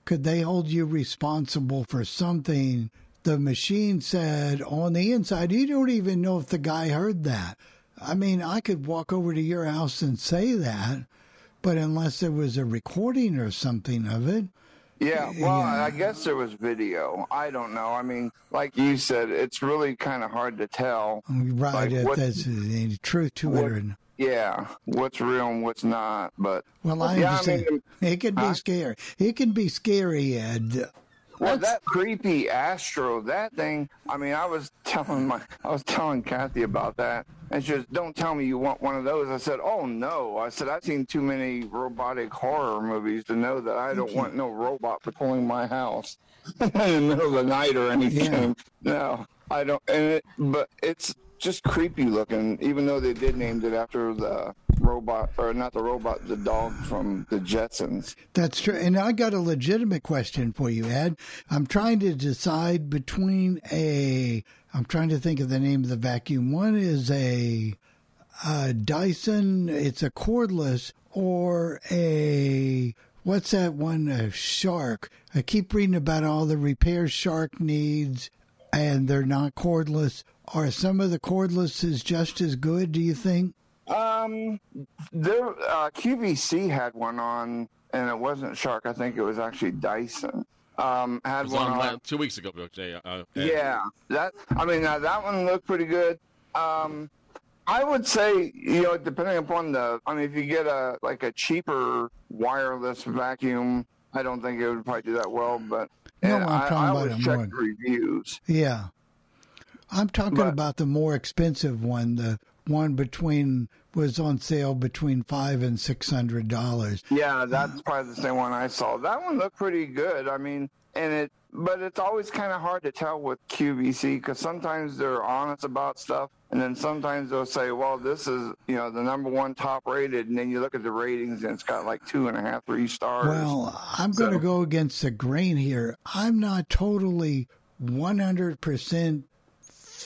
S3: could they hold you responsible for something the machine said on the inside? You don't even know if the guy heard that. I mean, I could walk over to your house and say that, but unless there was a recording or something of it,
S13: Yeah, eh, well, I guess there was video. I don't know. I mean, like you said, it's really kind of hard to tell.
S3: right,
S13: like,
S3: if
S13: what-
S3: there's any truth to
S13: what-
S3: it or not.
S13: Yeah, what's real and what's not. But
S3: Well, I
S13: yeah,
S3: understand.
S13: mean,
S3: it can be
S13: Huh?
S3: scary. It can be scary, Ed.
S13: Well, that creepy Astro, that thing. I mean, I was telling my, I was telling Kathy about that, and she goes, "Don't tell me you want one of those." I said, "Oh no!" I said, "I've seen too many robotic horror movies to know that I don't want no robot patrolling my house in the middle of the night or anything." No, I don't. And it, but it's just creepy looking, even though they did name it after the robot, or not the robot, the dog from the Jetsons.
S3: That's true. And I got a legitimate question for you, Ed. I'm trying to decide between a. I'm trying to think of the name of the vacuum. One is a, uh Dyson. It's a cordless, or a what's that one? A Shark. I keep reading about all the repairs Shark needs, and they're not cordless. Are some of the cordlesses just as good? Do you think?
S13: Um, there, uh, QVC had one on, and it wasn't Shark. I think it was actually Dyson. Um, had one
S6: on
S13: on.
S6: two weeks ago. Bill Uh, Ed.
S13: Yeah, that. I mean, now that one looked pretty good. Um, I would say, you know, depending upon the. I mean, if you get a like a cheaper wireless vacuum, I don't think it would probably do that well. But
S3: No, I'm
S13: I,
S3: talking
S13: I
S3: about
S13: always check
S3: more-
S13: the reviews.
S3: Yeah. I'm talking
S13: But-
S3: about the more expensive one. The one between was on sale between five and six hundred dollars.
S13: Yeah, that's probably the same one I saw. That one looked pretty good. I mean, and it, but it's always kind of hard to tell with QVC because sometimes they're honest about stuff, and then sometimes they'll say, "Well, this is you know the number one top rated," and then you look at the ratings and it's got like two and a half, three stars.
S3: Well, I'm going to go against the grain here. I'm not totally 100%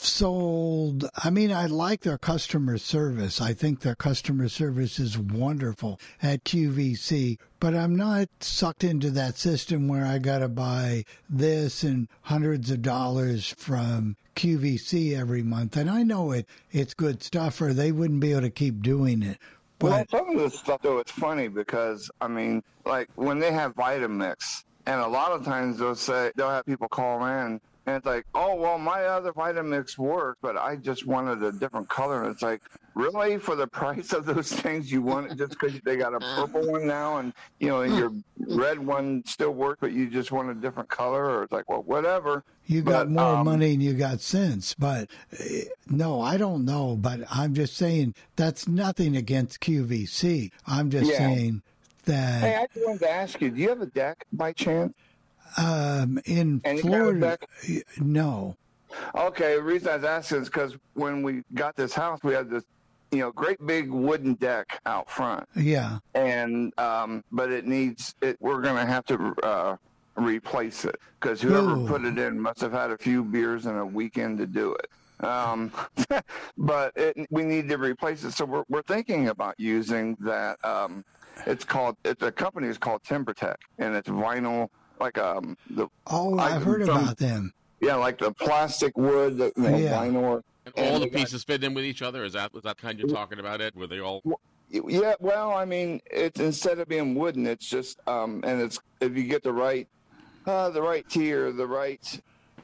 S3: sold. I mean, I like their customer service. I think their customer service is wonderful at QVC, but I'm not sucked into that system where I got to buy this and hundreds of dollars from QVC every month. And I know it it's good stuff or they wouldn't be able to keep doing it.
S13: Well, some of this stuff though, it's funny because I mean, like when they have Vitamix, and a lot of times they'll say they'll have people call in, and it's like, oh well, my other Vitamix worked, but I just wanted a different color. And it's like, really, for the price of those things, you want it just because they got a purple one now, and you know, and your red one still worked, but you just want a different color, or it's like, well, whatever.
S3: You got
S13: But,
S3: more
S13: um,
S3: money and you got sense, but uh, no, I don't know. But I'm just saying that's nothing against QVC. I'm just
S13: Yeah.
S3: saying that
S13: Hey, I just wanted to ask you, do you have a deck by chance?
S3: Um, in
S13: Any kind of
S3: Florida, y- no.
S13: Okay, the reason I was asking is because when we got this house, we had this, you know, great big wooden deck out front,
S3: Yeah,
S13: and um, but it needs it. We're gonna have to uh, replace it because whoever
S3: Ooh.
S13: put it in must have had a few beers and a weekend to do it. Um, but it, we need to replace it, so we're we're thinking about using that. Um, it's called. It's a company is called TimberTech, and it's vinyl, like um the
S3: Oh,
S13: I-
S3: I've heard
S13: from-
S3: about them.
S13: yeah, like the plastic wood, the you know,
S3: Yeah.
S13: vinyl.
S6: And all the
S13: we got-
S6: pieces fit in with each other. Is that was that kind you're talking about, Ed? Were they all?
S13: Yeah, well, I mean, it's instead of being wooden, it's just um, and it's if you get the right, uh, the right tier, the right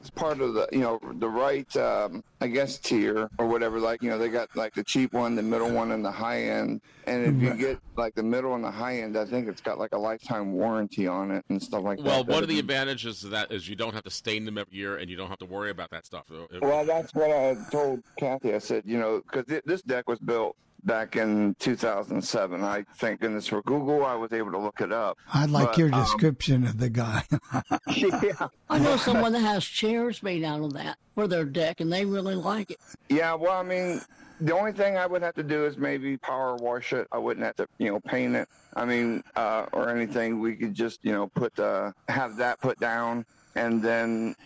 S13: it's part of the you know the right um, I guess tier or whatever. Like you know they got like the cheap one, the middle one, and the high end. And if you get like the middle and the high end, I think it's got like a lifetime warranty on it and stuff like
S6: Well,
S13: that.
S6: Well, one of the advantages of that is you don't have to stain them every year, and you don't have to worry about that stuff.
S13: be- Well, that's what I told Kathy. I said, you know, because this deck was built back in 2007. I thank goodness for Google. I was able to look it up.
S3: I'd like
S13: But,
S3: your
S13: um,
S3: description of the guy.
S13: yeah.
S4: I know someone that has chairs made out of that for their deck, and they really like it.
S13: Yeah, well, I mean, the only thing I would have to do is maybe power wash it. I wouldn't have to, you know, paint it. I mean, uh, or anything. We could just, you know, put uh, have that put down, and then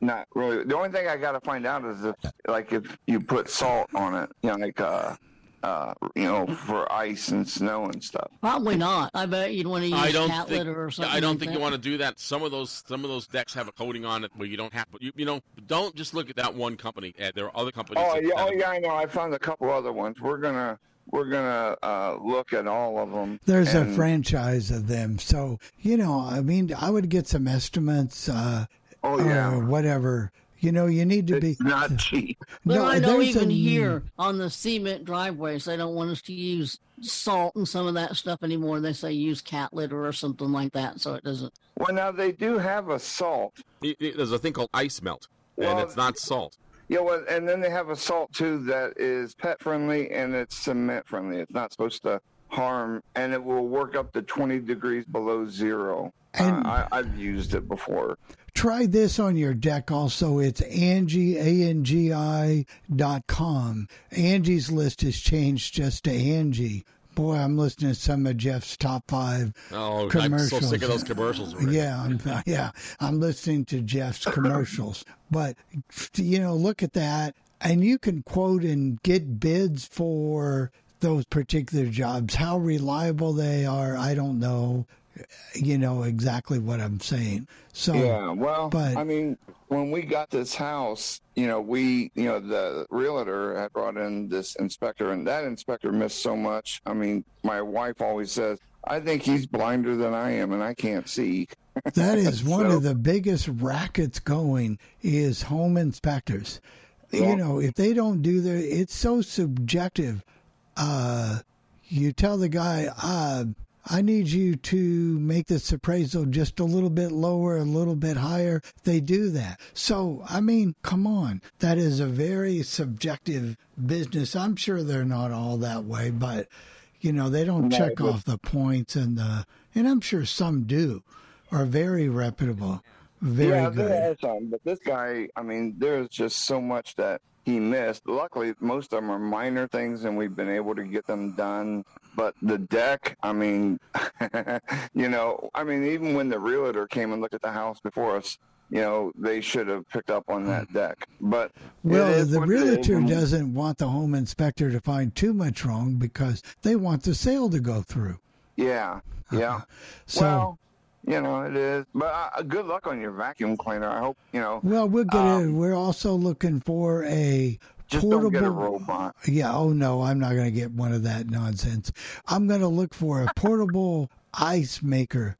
S13: not really. The only thing I got to find out is if, like, if you put salt on it, you know, like, uh, uh, you know, for ice and snow and stuff.
S4: Probably not. I bet you'd want to use
S6: I don't
S4: cat
S6: think.
S4: litter or something.
S6: I don't
S4: like
S6: think
S4: that.
S6: you want to do that. Some of those some of those decks have a coating on it where you don't have. You, you know, don't just look at that one company. Uh, There are other companies.
S13: Oh yeah, oh yeah, I know. I found a couple other ones. We're gonna we're gonna uh, look at all of them.
S3: There's a franchise of them. So, you know, I mean, I would get some estimates, uh,
S13: Oh, yeah.
S3: or whatever. You know, you need to be.
S13: not cheap.
S4: But I know
S3: there's
S4: even
S3: a-
S4: here on the cement driveways, they don't want us to use salt and some of that stuff anymore. They say use cat litter or something like that, so it doesn't.
S13: Well, now they do have a salt.
S6: Y- y- There's a thing called ice melt, and it's not salt.
S13: Yeah, well, and then they have a salt too that is pet friendly and it's cement friendly. It's not supposed to harm, and it will work up to 20 degrees below zero.
S3: And-
S13: uh, I, I've used it before.
S3: Try this on your deck also. It's Angi, A-N-G-I dot com. Angie's list has changed just to Angi. Boy, I'm listening to some of Jeff's top five
S6: Oh, I'm
S3: commercials.
S6: so sick of those commercials. already.
S3: Yeah, I'm, yeah, I'm listening to Jeff's commercials. But you know, look at that, and you can quote and get bids for those particular jobs. How reliable they are, I don't know. You know exactly what I'm saying. So
S13: yeah, well,
S3: but
S13: I mean, when we got this house, you know, we, you know, the realtor had brought in this inspector, and that inspector missed so much. I mean, my wife always says, I think he's blinder than I am, and I can't see.
S3: that is one
S13: So-
S3: of the biggest rackets going is home inspectors.
S13: Yeah.
S3: You know, if they don't do their, it's so subjective. Uh, you tell the guy, uh, I need you to make this appraisal just a little bit lower, a little bit higher. They do that. So, I mean, come on. That is a very subjective business. I'm sure they're not all that way, but, you know, they don't
S13: No,
S3: check off the points and the, and I'm sure some do, are very reputable. Very
S13: yeah,
S3: good.
S13: there are some, but this guy, I mean, there's just so much that he missed. Luckily, most of them are minor things, and we've been able to get them done. But the deck, I mean, you know, I mean, even when the realtor came and looked at the house before us, you know, they should have picked up on that deck. But
S3: Well, the
S13: what it is.
S3: realtor doesn't want the home inspector to find too much wrong because they want the sale to go through.
S13: Yeah, yeah.
S3: Uh-huh. So-
S13: well, you know, it is. But uh, good luck on your vacuum cleaner. I hope you know.
S3: Well, we'll get it. We're also looking for a
S13: Um, Just
S3: portable.
S13: don't get a robot.
S3: Yeah. Oh no, I'm not going to get one of that nonsense. I'm going to look for a portable ice maker.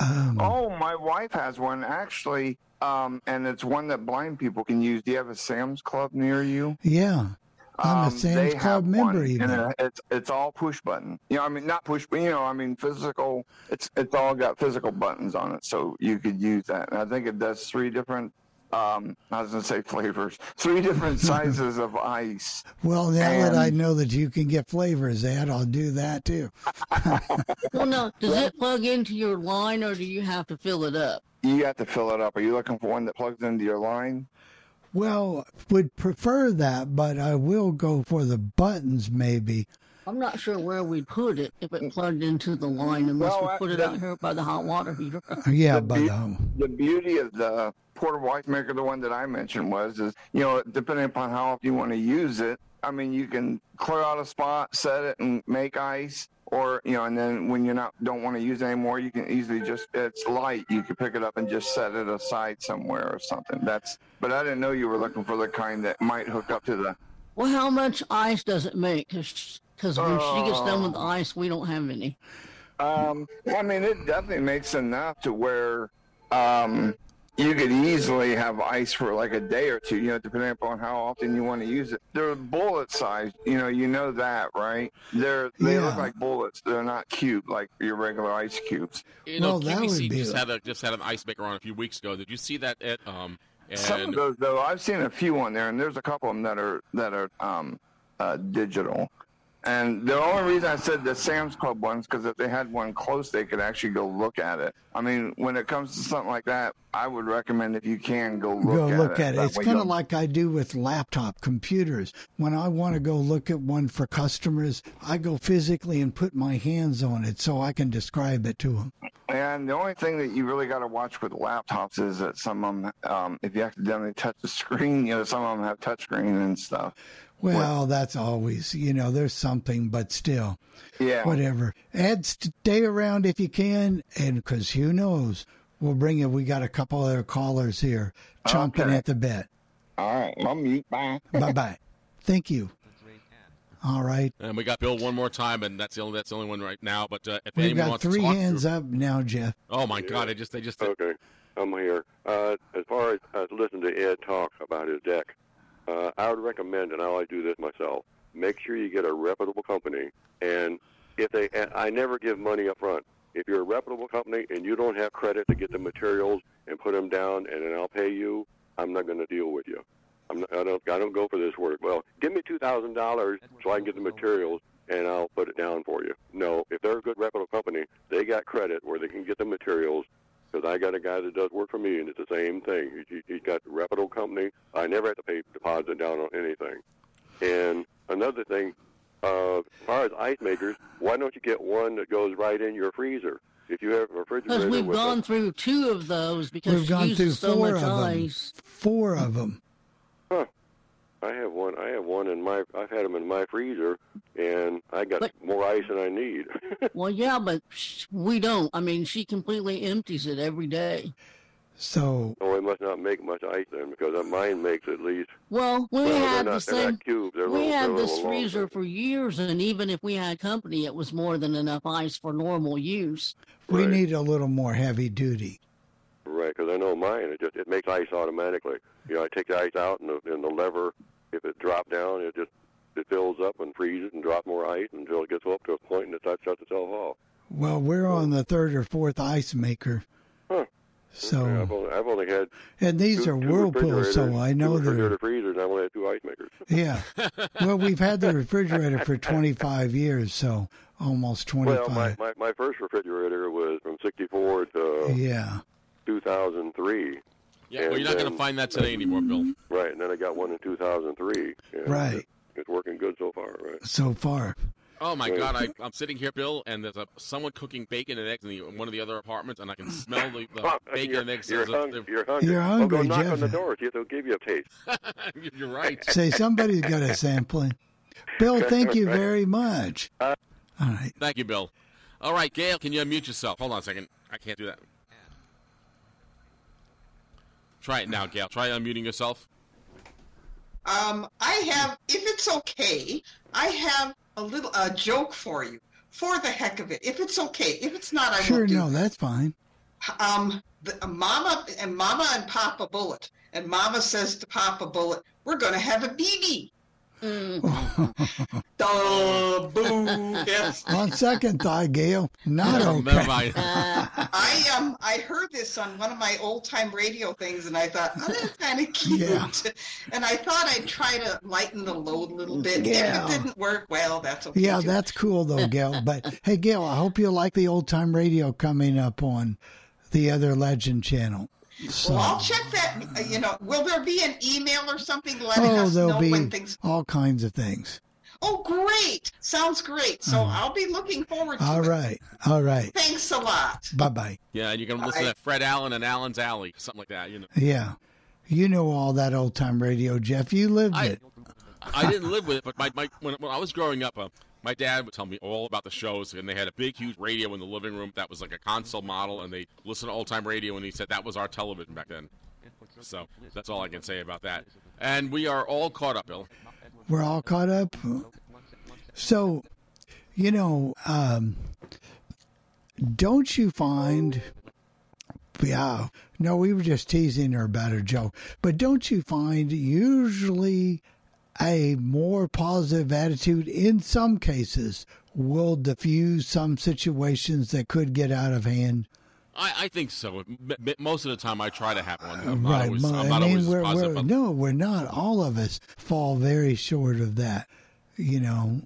S3: Um,
S13: Oh, my wife has one actually, um, and it's one that blind people can use. Do you have a Sam's Club near you?
S3: yeah. I'm a
S13: Um,
S3: Sam's
S13: they
S3: Club member.
S13: one,
S3: even.
S13: uh, it's it's all push button. You know, I mean, not push, but you know, I mean, physical. It's it's all got physical buttons on it, so you could use that. And I think it does three different. Um, I was gonna say flavors, three different sizes of ice.
S3: Well, now that I know that you can get flavors, Ed, I'll do that too.
S4: Well, now, does it plug into your line or do you have to fill it up?
S13: You have to fill it up. Are you looking for one that plugs into your line?
S3: Well, would prefer that, but I will go for the buttons maybe.
S4: I'm not sure where we'd put it if it plugged into the line unless
S13: Well,
S4: we put it
S13: the-
S4: out here by the hot water heater.
S3: Yeah,
S13: The
S3: but
S13: beau-
S3: um,
S13: the beauty of the portable ice maker, the one that I mentioned, was is you know depending upon how often you want to use it. I mean, you can clear out a spot, set it, and make ice, or you know, and then when you're not don't want to use it anymore, you can easily just it's light. You can pick it up and just set it aside somewhere or something. That's. But I didn't know you were looking for the kind that might hook up to the.
S4: Well, how much ice does it make? Because when she gets done
S13: Oh.
S4: with the ice, we don't have any.
S13: Um, well, I mean, it definitely makes enough to where, um, you could easily have ice for like a day or two, you know, depending upon how often you want to use it. They're bullet size, you know, you know that, right? They're they
S3: Yeah.
S13: look like bullets. They're not cube like your regular ice cubes.
S6: You know,
S3: Well, that would be
S6: just
S3: a-
S6: had a just had an ice maker on a few weeks ago. Did you see that? At um,
S13: Some of those though, I've seen a few on there, and there's a couple of them that are that are um, uh, digital. And the only reason I said the Sam's Club ones because if they had one close, they could actually go look at it. I mean, when it comes to something like that, I would recommend if you can go look
S3: go
S13: at
S3: look
S13: it.
S3: at it. It's kind of like I do with laptop computers. When I want to go look at one for customers, I go physically and put my hands on it so I can describe it to them.
S13: And the only thing that you really got to watch with laptops is that some of them, um, if you accidentally touch the screen, you know, some of them have touch screen and stuff.
S3: Well, that's always, you know, there's something, but still,
S13: Yeah.
S3: whatever. Ed, stay around if you can, and because who knows, we'll bring you. We got a couple other callers here chomping
S13: Okay.
S3: at the bit.
S13: All right. I'm mute. Bye.
S3: bye bye. Thank you. All right.
S6: and we got Bill one more time, and that's the only that's the only one right now. But uh, if
S3: We've
S6: anyone
S3: got
S6: wants
S3: three
S6: to talk,
S3: hands up now, Jeff.
S6: oh my God! I just they just
S11: Okay, I'm here. Uh, as far as uh, listen to Ed talk about his deck, uh, I would recommend, and I always do this myself, make sure you get a reputable company. And if they, and I never give money up front. If you're a reputable company and you don't have credit to get the materials and put them down, and then I'll pay you, I'm not going to deal with you. I'm not, I don't. I don't go for this work. Well, give me two thousand dollars so I can get the materials, and I'll put it down for you. No, if they're a good reputable company, they got credit where they can get the materials. Because I got a guy that does work for me, and it's the same thing. He, he- he's got a reputable company. I never have to pay deposit down on anything. And another thing, uh, as far as ice makers, why don't you get one that goes right in your freezer? If you have a refrigerator
S4: Because we've
S11: with a-
S4: gone through two of those because
S3: We've
S4: she
S3: gone through
S4: so
S3: four
S4: much
S3: of them.
S4: ice.
S3: Four of them.
S11: Huh. I have one. I have one in my. I've had them in my freezer, and I got
S4: But-
S11: more ice than I need.
S4: Well, yeah, but sh- we don't. I mean, she completely empties it every day.
S3: So
S11: oh, it must not make much ice then, because uh, mine makes at least.
S4: Well, we
S11: well,
S4: had
S11: not,
S4: the
S11: they're
S4: same.
S11: cubes.
S4: We
S11: little,
S4: had this freezer for years, and even if we had company, it was more than enough ice for normal use.
S3: we
S11: Right.
S3: need a little more heavy duty.
S11: Right, because I know mine. It just it makes ice automatically. You know, I take the ice out, and the, and the lever, if it dropped down, it just it fills up and freezes and drops more ice until it gets up to a point and it starts shuts itself off.
S3: Well, we're on the third or fourth ice maker.
S11: Huh.
S3: So,
S11: Yeah, I've, only, I've only had
S3: and these
S11: two,
S3: are
S11: two
S3: whirlpools, so I know
S11: two
S3: they're
S11: freezers, I've only had two ice makers.
S3: yeah. Well, we've had the refrigerator for 25 years, so almost 25.
S11: Well, my, my my first refrigerator was from '64 to
S3: yeah.
S11: 2003.
S6: yeah. Well, you're not going to find that today anymore, Bill.
S11: Right, and then I got one in 2003.
S3: Right.
S11: it- it's working good so far. Right.
S3: So far.
S6: Oh my God! I, I'm sitting here, Bill, and there's a someone cooking bacon and eggs in the, one of the other apartments, and I can smell the, the bacon
S11: you're,
S6: and eggs.
S11: You're, hung,
S6: they're-
S11: you're hungry.
S3: You're
S11: Oh,
S3: hungry,
S11: go knock
S3: Jeff.
S11: on the door. See if they'll give you a taste.
S6: You're right.
S3: Say somebody's got a sampling. Bill, thank you very much.
S11: Uh,
S3: All right.
S6: Thank you, Bill. All right, Gail, can you unmute yourself? Hold on a second. I can't do that. Try it now, Gail. Try unmuting yourself.
S8: Um, I have, if it's okay, I have a little a joke for you, for the heck of it. If it's okay, if it's not, I
S3: Sure, no, that's fine.
S8: um, the, Mama and Mama and Papa Bullet, and Mama says to Papa Bullet, "We're going to have a BB." Duh, boo. Yes.
S3: On second thought, Gail, not
S6: Never
S3: okay.
S6: mind.
S8: I um I heard this on one of my old time radio things, and I thought, oh, that's kind of cute.
S3: Yeah.
S8: And I thought I'd try to lighten the load a little bit.
S3: Yeah.
S8: If it didn't work, well, that's okay.
S3: Yeah,
S8: too.
S3: that's cool though, Gail. But hey, Gail, I hope you like the old time radio coming up on the other Legend channel. So,
S8: Well, I'll check that. uh, You know, will there be an email or something letting
S3: oh,
S8: us
S3: there'll
S8: know
S3: be
S8: when things?
S3: all kinds of things.
S8: Oh, great! Sounds great. So I'll be looking forward to.
S3: All
S8: it.
S3: right, all right.
S8: Thanks a lot.
S3: Bye bye.
S6: Yeah, and you can listen to Fred Allen and Allen's Alley, something like that. You know,
S3: Yeah, you know all that old time radio, Jeff. You lived
S6: I-
S3: it.
S6: I didn't live with it, but my, my when, when I was growing up, uh, my dad would tell me all about the shows, and they had a big, huge radio in the living room that was like a console model, and they listened to old time radio, and he said that was our television back then. So that's all I can say about that. And we are all caught up, Bill.
S3: We're all caught up. So, you know, um, don't you find Yeah. No, we were just teasing her about her joke. But don't you find usually a more positive attitude in some cases will diffuse some situations that could get out of hand?
S6: I, I think so. M- Most of the time, I try to have one. I'm not
S3: right.
S6: always, I'm
S3: I mean,
S6: always
S3: we're,
S6: positive.
S3: we're, no, we're not. All of us fall very short of that. You know,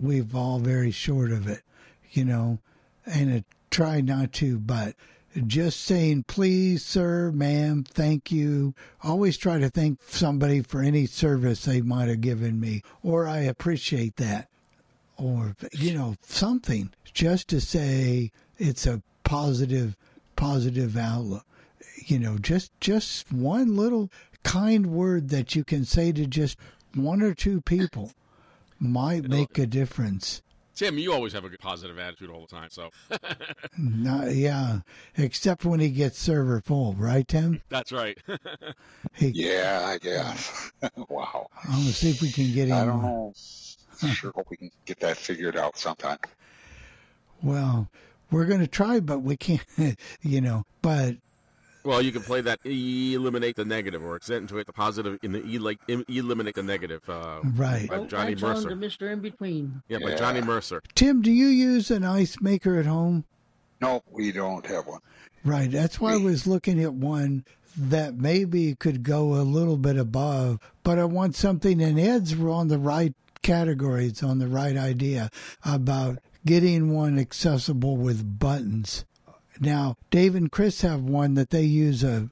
S3: we fall very short of it. You know, and it, try not to, but just saying, please, sir, ma'am, thank you. Always try to thank somebody for any service they might have given me, or I appreciate that, or you know, something just to say it's a positive, positive outlook. You know, just just one little kind word that you can say to just one or two people might make a difference.
S6: Tim, you always have a good positive attitude all the time. So
S3: Not, yeah, except when he gets server full, right, Tim?
S6: that's right.
S3: He,
S5: Yeah, I guess. wow.
S3: I'm gonna see if we can get him.
S5: I don't know. Sure hope we can get that figured out sometime.
S3: Well, we're gonna try, but we can't. You know, but
S6: well, you can play that eliminate the negative or accentuate the positive in the eli- em- eliminate the negative. Uh,
S3: Right.
S6: By
S4: Oh,
S6: Johnny
S4: that's on
S6: Mercer.
S4: to Mr. In Between.
S6: Yeah, by Johnny Mercer.
S3: Tim, do you use an ice maker at home?
S5: No, we don't have one.
S3: Right. That's why I was looking at one that maybe could go a little bit above, but I want something, and Ed's were on the right categories, on the right idea about getting one accessible with buttons. Now, Dave and Chris have one that they use a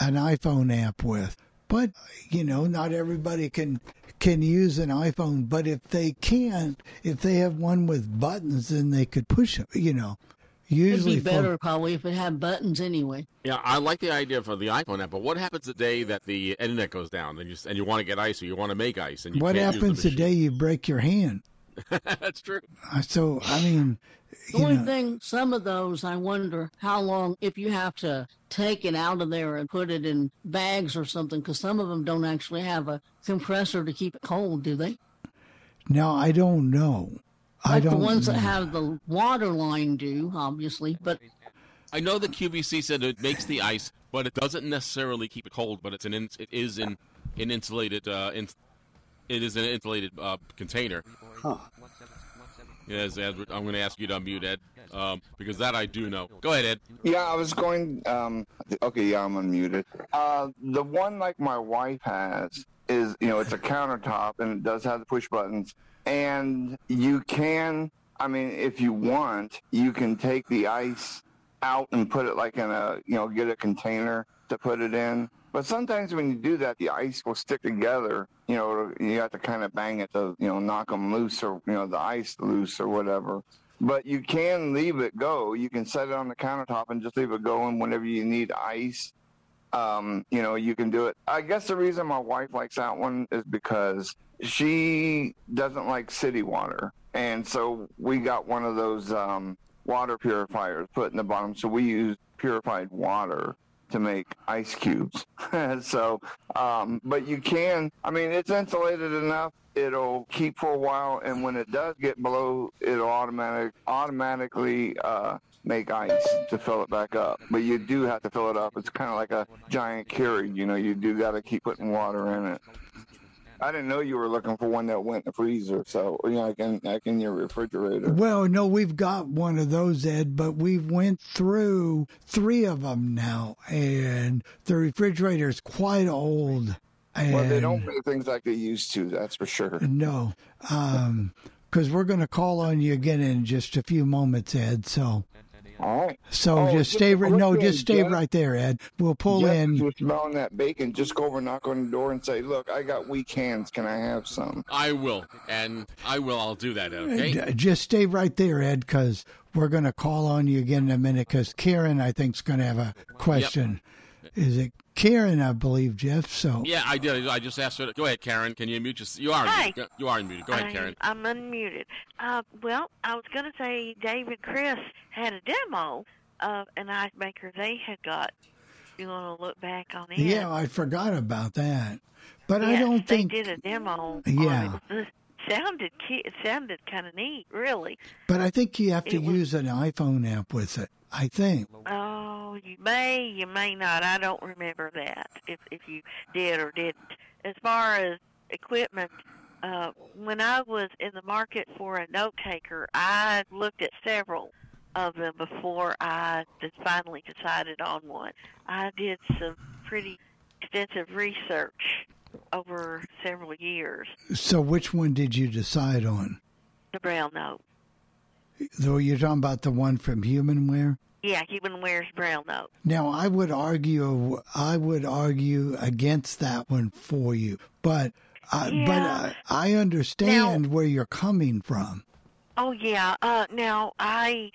S3: an iPhone app with, but you know, not everybody can can use an iPhone. But if they can, if they have one with buttons, then they could push it. You know, usually
S4: It'd be
S3: for-
S4: better probably if it had buttons anyway.
S6: Yeah, I like the idea for the iPhone app, but what happens the day that the internet goes down and you and you want to get ice or you want to make ice and you
S3: what
S6: can't
S3: happens
S6: use
S3: the
S6: the
S3: day you break your hand?
S6: That's true.
S3: Uh, So I mean,
S4: The only
S3: know,
S4: thing, some of those, I wonder how long, if you have to take it out of there and put it in bags or something, because some of them don't actually have a compressor to keep it cold, do they?
S3: now I don't know. I
S4: Like
S3: don't.
S4: the ones that have the water line do, obviously, but
S6: I know the QVC said it makes the ice, but it doesn't necessarily keep it cold. But it's an in, it is in an insulated uh, in, it is an insulated uh, container. Yes, Ed, I'm going to ask you to unmute Ed um, because that I do know. Go ahead, Ed.
S13: Yeah, I was going. Um, okay, yeah, I'm unmuted. Uh, the one like my wife has is, you know, it's a countertop and it does have the push buttons, and you can. I mean, if you want, you can take the ice out and put it like in a, you know, get a container to put it in. But sometimes when you do that, the ice will stick together. You know, you have to kind of bang it to, you know, knock them loose or, you know, the ice loose or whatever. But you can leave it go. You can set it on the countertop and just leave it going whenever you need ice. Um, you know, you can do it. I guess the reason my wife likes that one is because she doesn't like city water. And so we got one of those um, water purifiers put in the bottom. So we use purified water to make ice cubes. so, um, but you can, I mean, it's insulated enough. It'll keep for a while. And when it does get below, it'll automatic, automatically, uh, make ice to fill it back up. But you do have to fill it up. It's kind of like a giant Keurig, you know, you do got to keep putting water in it. I didn't know you were looking for one that went in the freezer, so you know, I can I can your refrigerator.
S3: Well, no, we've got one of those, Ed, but we've went through three of them now, and the refrigerator is quite old. And
S13: Well, they don't make things like they used to. That's for sure.
S3: No, um, because we're going to call on you again in just a few moments, Ed. So,
S13: all right.
S3: So
S13: Oh,
S3: just
S13: just
S3: stay.
S13: a
S3: right No, just stay
S13: Jeff.
S3: right there, Ed. We'll pull
S13: Jeff
S3: in.
S13: just smelling that bacon. Just go over, knock on the door, and say, "Look, I got weak hands. Can I have some?"
S6: I will, and I will. I'll do that. Okay.
S3: D- Just stay right there, Ed, because we're going to call on you again in a minute. Because Karen, I think, is going to have a question. Is it Karen? I believe Jeff. So
S6: Yeah, I did. I just asked her. To, go ahead, Karen. Can you mute? Just you are.
S14: Hi.
S6: Unmuted. You are unmuted. Go ahead,
S14: I'm-
S6: Karen.
S14: I'm unmuted. Uh, well, I was going to say David Chris had a demo of an ice maker they had got. You want to look back on it?
S3: yeah, I forgot about that. But I don't think.
S14: they did a demo.
S3: Yeah.
S14: Sounded it sounded kind of neat, really.
S3: But I think you have to
S14: was-
S3: use an iPhone app with it. I think.
S14: Oh, you may, you may not. I don't remember that if if you did or didn't. As far as equipment, uh, when I was in the market for a note taker, I looked at several of them before I finally decided on one. I did some pretty extensive research over several years.
S3: So which one did you decide on?
S14: The BrailleNote.
S3: Though you're talking about the one from Humanware.
S14: Yeah, Humanware's BrailleNote.
S3: Now I would argue I would argue against that one for you, but I, but
S14: Yeah.
S3: I, I understand where you're coming from.
S14: Oh yeah. Uh, now I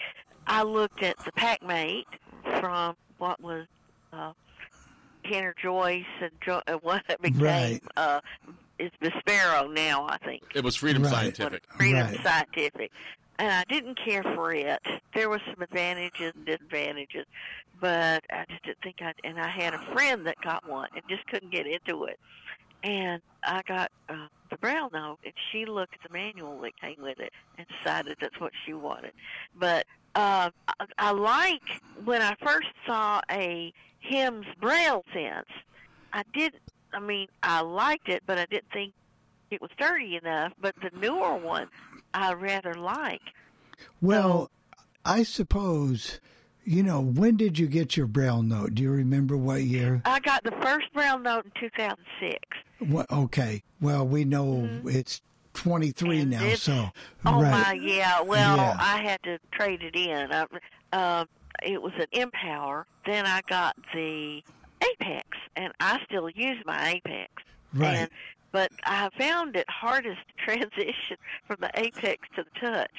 S14: I looked at the PAC Mate from what was uh, Henter-Joyce and jo- uh, what it became.
S3: Right.
S14: Uh, it's Vispero now, I think.
S6: It was Freedom
S3: Right.
S6: Scientific.
S14: Freedom
S3: Right.
S14: Scientific. And I didn't care for it. There were some advantages and disadvantages, but I just didn't think I. And I had a friend that got one and just couldn't get into it. And I got uh, the BrailleNote, and she looked at the manual that came with it and decided that's what she wanted. But uh, I, I like when I first saw a hymns Braille sense. I did. I mean, I liked it, but I didn't think it was sturdy enough. But the newer one, I rather like.
S3: Well, I suppose you know when did you get your BrailleNote? Do you remember what year?
S14: I got the first BrailleNote in 2006.
S3: What, okay, well we know it's 23 now, so
S14: Oh
S3: right.
S14: my, yeah. Well,
S3: Yeah.
S14: I had to trade it in. I, uh, it was an mPower. Then I got the Apex, and I still use my Apex.
S3: Right.
S14: And, but I found it hardest to transition from the Apex to the Touch.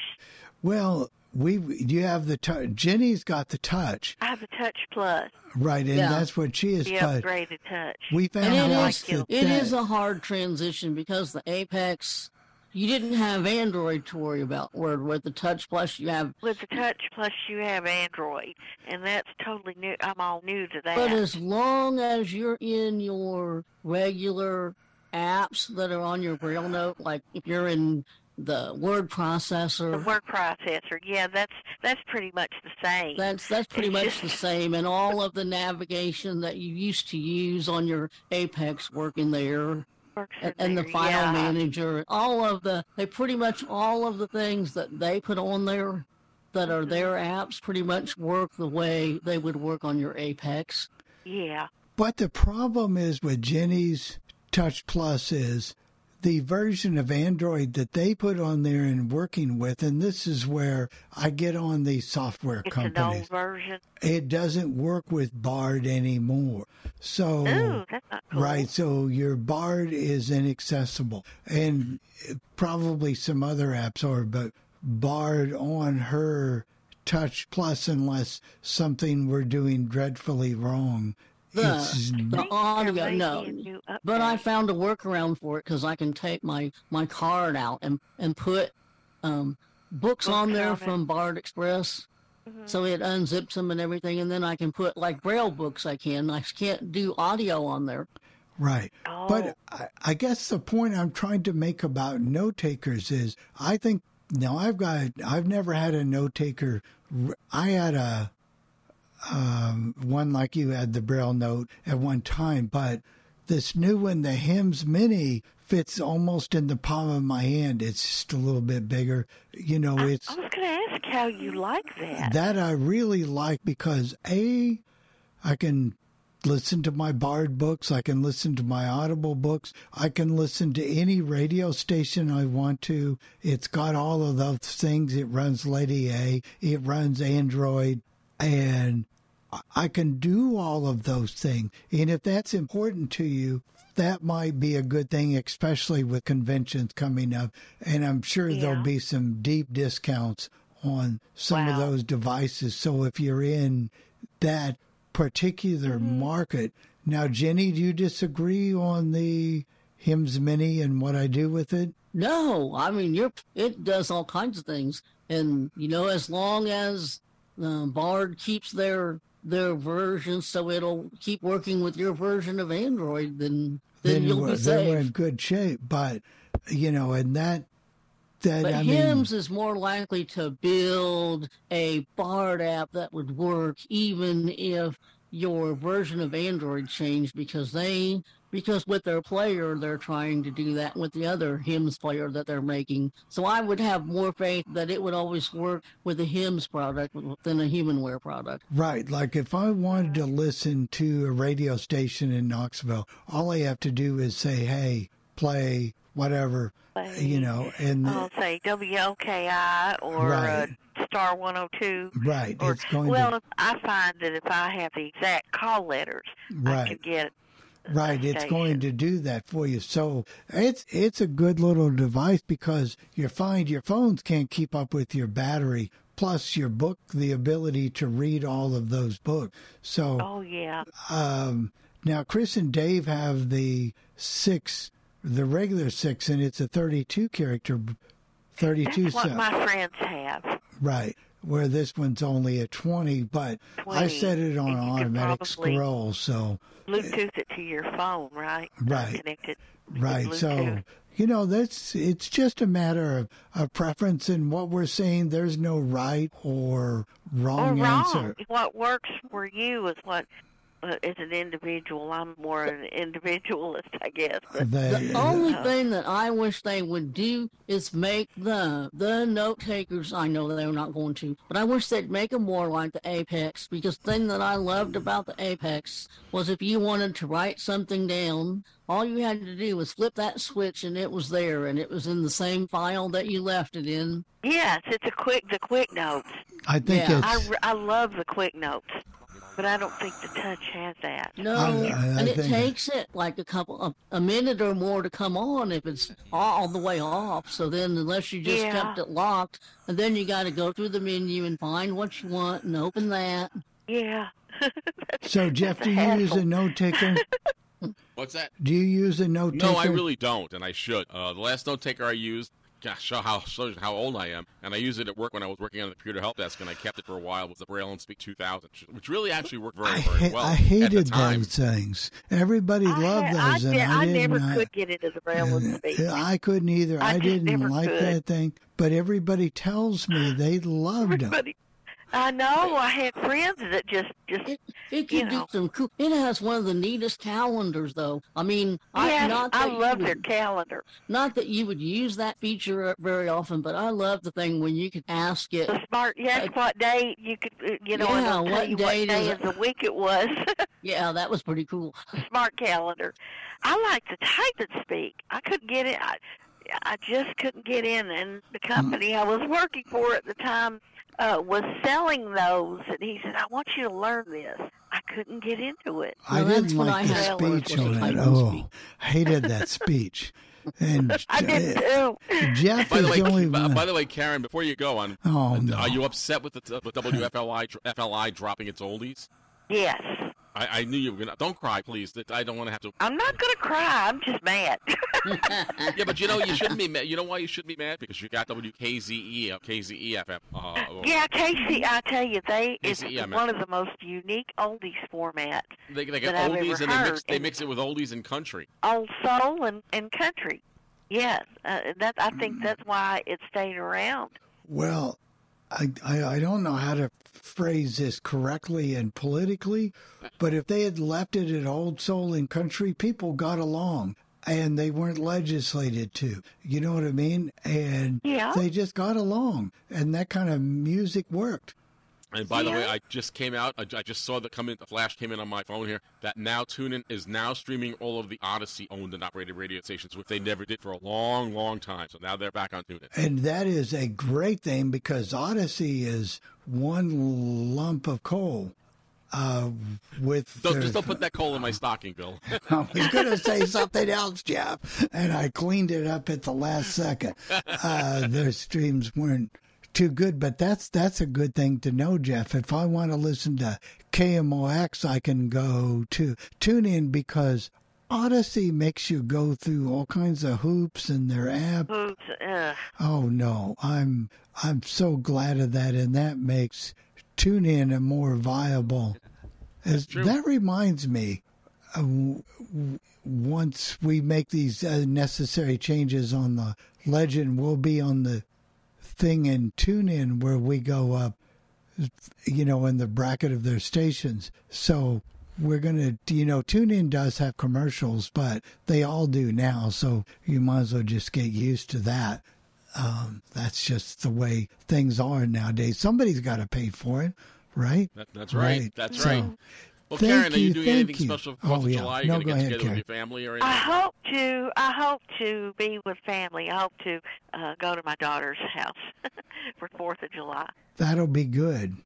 S3: Well, we you have the touch. Jenny's got the touch,
S14: I have the Touch Plus,
S3: right, and
S4: Yeah.
S3: that's what she is.
S14: the upgraded Touch.
S3: we found
S4: And it
S3: out
S4: is,
S3: that,
S4: it
S3: that-
S4: is a hard transition because the Apex, you didn't have Android to worry about. Where with the Touch Plus, you have.
S14: With the Touch Plus, you have Android, and that's totally new. I'm all new to that.
S4: But as long as you're in your regular apps that are on your BrailleNote, like if you're in the word processor,
S14: the word processor, yeah, that's that's pretty much the same.
S4: That's that's pretty
S14: It's
S4: much
S14: just-
S4: the same, and all of the navigation that you used to use on your Apex working there, and, and the file
S14: yeah.
S4: manager, all of the they pretty much all of the things that they put on there that are their apps pretty much work the way they would work on your Apex.
S14: Yeah.
S3: But the problem is with Jenny's Touch Plus is the version of Android that they put on there and working with, and this is where I get on the software
S14: It's an
S3: companies.
S14: old version.
S3: It doesn't work with Bard anymore. So
S14: Ooh, that's not cool.
S3: Right, so your Bard is inaccessible, and probably some other apps are, but Bard on her Touch Plus, unless something we're doing dreadfully wrong,
S4: The, the audio, no.
S14: be a new
S4: But I found a workaround for it because I can take my, my card out and, and put um, books,
S14: Books
S4: on there
S14: on
S4: from Bard Express. So it unzips them and everything, and then I can put like Braille books. I can. I can't do audio on there.
S3: right.
S14: Oh,
S3: But I, I guess the point I'm trying to make about note takers is I think now I've got I've never had a note taker. I had a um, one like you had the BrailleNote at one time, but this new one, the HIMS Mini, fits almost in the palm of my hand. It's just a little bit bigger. You know, it's
S14: I was going to ask how you like that.
S3: that I really like because a I can listen to my Bard books, I can listen to my Audible books, I can listen to any radio station I want to. It's got all of those things. It runs Lady A, it runs Android, and I- I can do all of those things. And if that's important to you, that might be a good thing, especially with conventions coming up. And I'm sure
S14: Yeah.
S3: there'll be some deep discounts on some of those devices. So if you're in that particular
S14: Mm-hmm.
S3: market, now Jenny, do you disagree on the HIMS Mini and what I do with it?
S4: No, I mean you're. It does all kinds of things, and you know, as long as uh, Bard keeps their their version, so it'll keep working with your version of Android, then then, you'll
S3: we're,
S4: be
S3: then we're in good shape. But you know, and that that
S4: But
S3: I mean,
S4: HIMS is more likely to build a BARD app that would work even if your version of Android changed because they because with their player they're trying to do that with the other HIMS player that they're making. So I would have more faith that it would always work with a HIMS product than a Humanware product.
S3: Right. Like if I wanted to listen to a radio station in Knoxville, all I have to do is say, hey, play whatever, you know, and
S14: I'll say WLKI or
S3: Right.
S14: uh, Star 102.
S3: right,
S14: Or,
S3: it's going
S14: well,
S3: to
S14: I find that if I have the exact call letters,
S3: right.
S14: I can get
S3: right, it's going to do that for you. So it's it's a good little device because you find your phones can't keep up with your battery. Plus, your book, the ability to read all of those books. So,
S14: Oh yeah.
S3: Um, now, Chris and Dave have the six, the regular six, and it's a 32 character, 32
S14: That's what my friends have.
S3: Right. Where this one's only a 20, but I
S14: 20,
S3: set it on
S14: and you can
S3: automatic scroll. So,
S14: Bluetooth it to your phone, right?
S3: Right.
S14: Connect it.
S3: right. So, you know, that's, it's just a matter of, of preference. And what we're saying, there's no right or wrong
S14: or wrong.
S3: answer.
S14: What works for you is what. Uh, as an individual, I'm more an individualist, I guess. But,
S4: The only thing that I wish they would do is make the the note takers. I know they're not going to, but I wish they'd make them more like the Apex. Because the thing that I loved about the Apex was if you wanted to write something down, all you had to do was flip that switch and it was there, and it was in the same file that you left it in.
S14: Yes, it's a quick the quick notes.
S3: I think
S4: Yeah.
S14: I,
S3: it's,
S14: re- I love the quick notes, but I don't think the touch has that.
S4: No,
S3: I- I
S4: and it takes it like a couple of a minute or more to come on if it's all the way off. So then, unless you just
S14: Yeah.
S4: kept it locked, and then you got to go through the menu and find what you want and open that.
S14: Yeah.
S3: so Jeff, do you use a
S14: hassle.
S3: note taker?
S6: What's that?
S3: Do you use a note taker?
S6: No, I really don't, and I should. Uh, the last note taker I used, gosh, show how shows how old I am, and I used it at work when I was working on the computer help desk, and I kept it for a while. Was the Braille and Speak 2000, which really actually worked very, very
S3: ha-
S6: well
S3: I
S6: at
S3: hated
S6: the time.
S3: those things. Everybody
S14: I,
S3: loved
S14: had-
S3: those,
S14: I,
S3: and
S14: did,
S3: I,
S14: I
S3: didn't.
S14: never
S3: I-
S14: could get it as a Braille and Speak.
S3: and I couldn't either.
S14: I
S3: I, didn't like
S14: could.
S3: that thing, but everybody tells me they loved them.
S14: I know. I had friends that just just
S4: It, it
S14: You
S4: could do
S14: know.
S4: some cool. It has one of the neatest calendars, though. I mean, I not
S14: I love
S4: would-
S14: their calendar.
S4: Not that you would use that feature very often, but I love the thing when you could ask it.
S14: The smart. Yes,
S4: Uh,
S14: what day you could uh, you know
S4: yeah,
S14: tell
S4: what
S14: you what day
S4: is
S14: of the week it was.
S4: Yeah, that was pretty cool.
S14: smart calendar. I like to type and speak. I couldn't get it. I, I just couldn't get in, and the company I was working for at the time uh, was selling those, and he said, "I want you to learn this." I couldn't get into it.
S3: I
S4: Well, that's
S3: didn't like
S4: I
S3: the
S4: had
S3: speech
S4: was
S3: on it. Oh, hated that speech. And
S14: I did too.
S3: Jeff
S6: By
S3: is
S6: the way,
S3: the only
S6: by,
S3: one.
S6: by the way, Karen, before you go on,
S3: Oh,
S6: uh,
S3: no.
S6: are you upset with the with WFLI FLI dropping its oldies?
S14: Yes.
S6: I, I knew you were gonna. Don't cry, please. I don't want to have to.
S14: I'm not going to cry. I'm just mad.
S6: Yeah, but you know you shouldn't be mad. You know why you shouldn't be mad? Because you got WKZE, KZE FM. Uh,
S14: yeah, Casey, I tell you, they it's
S6: Casey,
S14: one of the most unique oldies formats.
S6: They, they
S14: that
S6: get
S14: I've
S6: oldies
S14: ever
S6: and they mix they mix it with oldies and country.
S14: Old soul and, and country. Yes, uh, that I think that's why it stayed around.
S3: Well, I, I I don't know how to phrase this correctly and politically, but if they had left it at old soul and country, people got along and they weren't legislated to. You know what I mean? And
S14: Yeah.
S3: they just got along, and that kind of music worked.
S6: And by the way, I just came out. I, I just saw the come in. The flash came in on my phone here. That now TuneIn is now streaming all of the Audacy owned and operated radio stations, which they never did for a long, long time. So now they're back on TuneIn.
S3: And that is a great thing because Audacy is one lump of coal. Uh, with
S6: Don't,
S3: their-
S6: just don't put that coal in my stocking, Bill.
S3: I was going to say something else, Jeff, and I cleaned it up at the last second. Uh, their streams weren't too good, but that's that's a good thing to know, Jeff. If I want to listen to KMOX, I can go to TuneIn because Audacy makes you go through all kinds of hoops in their app.
S14: Oops, uh,
S3: Oh no, I'm I'm so glad of that, and that makes TuneIn a more viable. As, that reminds me, uh, w- once we make these uh, necessary changes on the legend, we'll be on the thing and TuneIn where we go up, you know, in the bracket of their stations. So we're going to, you know, TuneIn does have commercials, but they all do now. So you might as well just get used to that. Um, that's just the way things are nowadays. Somebody's got to pay for it, right?
S6: That, that's right. That's
S3: So,
S6: right. Well,
S3: thank
S6: Karen, are you,
S3: you,
S6: doing
S3: thank
S6: anything
S3: you.
S6: special for
S3: Oh,
S6: Fourth of
S3: yeah.
S6: July? Are you
S3: No,
S6: going to get
S3: ahead,
S6: together
S3: Karen.
S6: with your family or anything?
S14: I hope to. I hope to be with family. I hope to uh, go to my daughter's house for Fourth of July.
S3: That'll be good.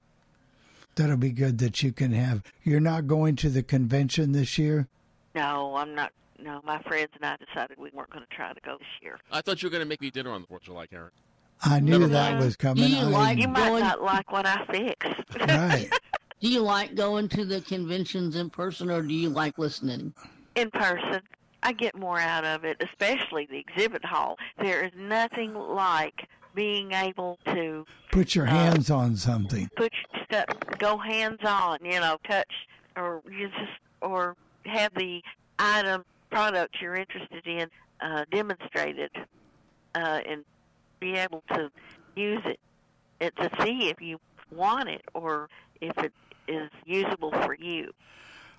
S3: That'll be good that you can have. You're not going to the convention this year?
S14: No, I'm not. No, my friends and I decided we weren't going to try to go this year.
S6: I thought you were going to make me dinner on the Fourth of July, Karen.
S3: I knew
S6: Never
S3: that
S6: mind.
S3: was coming.
S4: you
S3: I-
S4: like
S14: You might
S4: going-
S14: not like what I fix.
S3: right.
S4: Do you like going to the conventions in person or do you like listening?
S14: in person. I get more out of it, especially the exhibit hall. There is nothing like being able to
S3: Put your hands on something.
S14: put your stuff, go hands on, you know, touch or you just or have the item product you're interested in uh, demonstrated uh, and be able to use it and to see if you want it or if it is usable for you.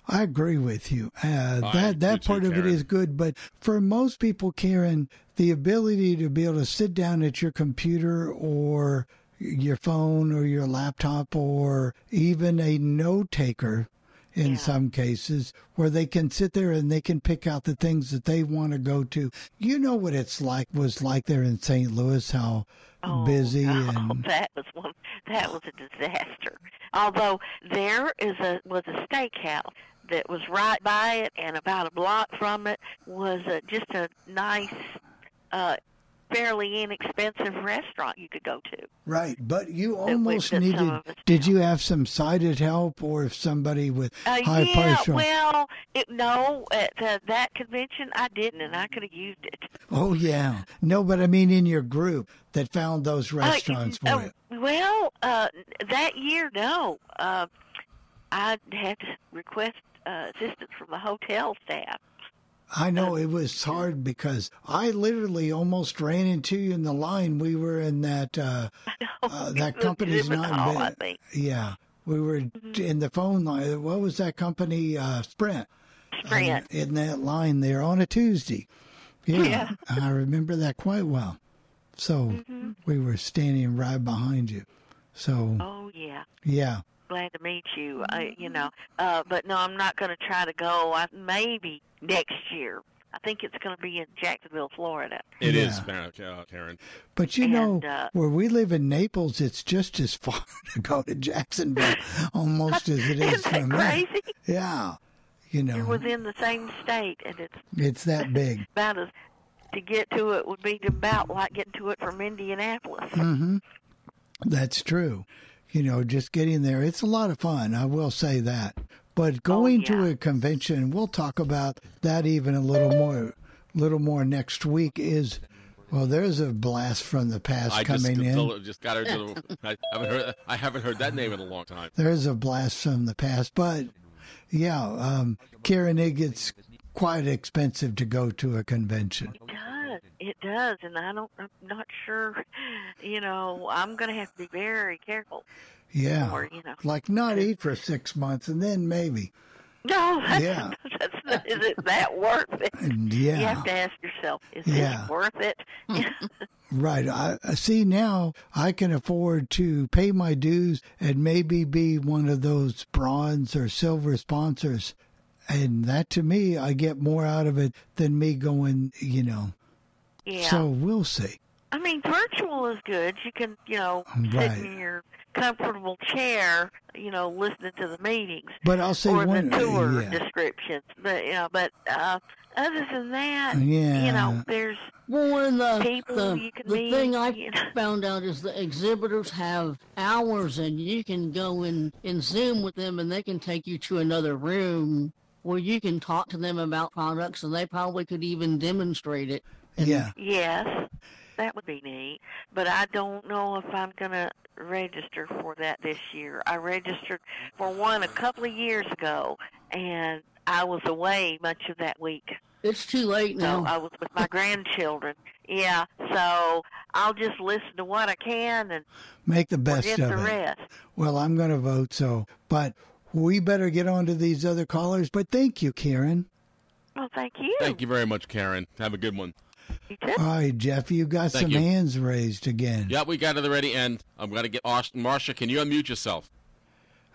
S3: I agree with you. Uh,
S6: I
S3: that
S6: do
S3: that
S6: too,
S3: part of it
S6: Karen.
S3: is good, but for most people, Karen, the ability to be able to sit down at your computer or your phone or your laptop or even a note taker in
S14: Yeah.
S3: some cases where they can sit there and they can pick out the things that they want to go to. You know what it's like was like there in St. Louis how
S14: Oh,
S3: busy and
S14: that was one. That was a disaster. Although there is a was a steakhouse that was right by it, and about a block from it was a, just a nice, uh, fairly inexpensive restaurant you could go to.
S3: Right, but you almost
S14: that
S3: needed. Did you have some sighted help, or if somebody with
S14: Uh,
S3: high
S14: yeah,
S3: pressure?
S14: well, it, no, at uh, that convention I didn't, and I could have used it.
S3: oh yeah, no, but I mean in your group that found those
S14: Uh,
S3: restaurants for
S14: uh,
S3: it.
S14: Well, uh, that year, no. Uh, I had to request uh, assistance from the hotel staff.
S3: I know it was hard because I literally almost ran into you in the line. We were in that uh, uh, that company's not bed. Yeah, we were in the phone line. What was that company? Uh, Sprint.
S14: Sprint.
S3: in that line there on a Tuesday. Yeah,
S14: Yeah.
S3: I remember that quite well. So
S14: Mm-hmm.
S3: we were standing right behind you. So
S14: Oh yeah,
S3: yeah,
S14: glad to meet you. I, you know, uh, but no, I'm not going to try to go. I, maybe next year. I think it's going to be in Jacksonville, Florida.
S6: It is,
S3: Yeah.
S6: uh, Karen.
S3: but you know
S14: uh,
S3: where we live in Naples, it's just as far to go to Jacksonville, almost as it is
S14: Isn't that
S3: from me.
S14: crazy?
S3: Yeah, you
S14: You're
S3: know,
S14: within the same state, and it's
S3: it's that big.
S14: about as to get to it would be about like getting to it from Indianapolis.
S3: Mm-hmm. That's true. You know, just getting there, it's a lot of fun. I will say that. But going to
S14: Oh, yeah.
S3: a convention, we'll talk about that even a little more, little more next week. Is well, there's a blast from the past
S6: I just,
S3: coming in.
S6: just got her to the, I haven't heard I haven't heard that name in a long time.
S3: There's a blast from the past, but yeah, um, Karen, it gets quite expensive to go to a convention.
S14: It does. And I don't. I'm not sure. You know, I'm going to have to be very careful.
S3: Yeah,
S14: Or, you know.
S3: like not eat for six months and then maybe.
S14: No, that's,
S3: Yeah.
S14: that's not, is it that worth it?
S3: And
S14: You have to ask yourself, is
S3: Yeah.
S14: it worth it? Hmm.
S3: Right. I I see now I can afford to pay my dues and maybe be one of those bronze or silver sponsors. And that to me, I get more out of it than me going, you know.
S14: Yeah.
S3: So we'll see.
S14: I mean, virtual is good. You can, you know,
S3: Right.
S14: sit in your comfortable chair, you know, listening to the meetings
S3: But I'll say
S14: or
S3: one.
S14: the tour
S3: yeah.
S14: descriptions. But you know, but uh, other than that,
S3: Yeah.
S14: you know, there's
S4: Well, and the,
S14: People
S4: the,
S14: you can
S4: the
S14: meet,
S4: thing I
S14: you know.
S4: found out is the exhibitors have hours, and you can go in and Zoom with them, and they can take you to another room where you can talk to them about products, and they probably could even demonstrate it. And
S3: Yeah.
S14: Yes, that would be neat. But I don't know if I'm going to register for that this year. I registered for one a couple of years ago, and I was away much of that week.
S4: It's too late
S14: So
S4: now.
S14: I was with my grandchildren. Yeah, so I'll just listen to what I can and
S3: Make the best
S14: forget
S3: of
S14: the
S3: it.
S14: rest.
S3: Well, I'm going to vote so, but we better get on to these other callers. But thank you, Karen.
S14: Well, thank you.
S6: Thank you very much, Karen. Have a good one.
S3: All right, Jeff, you got
S6: Thank
S3: some
S6: you.
S3: hands raised again.
S6: Yeah, we got to the ready end. I'm going to get Austin. Marcia, can you unmute yourself?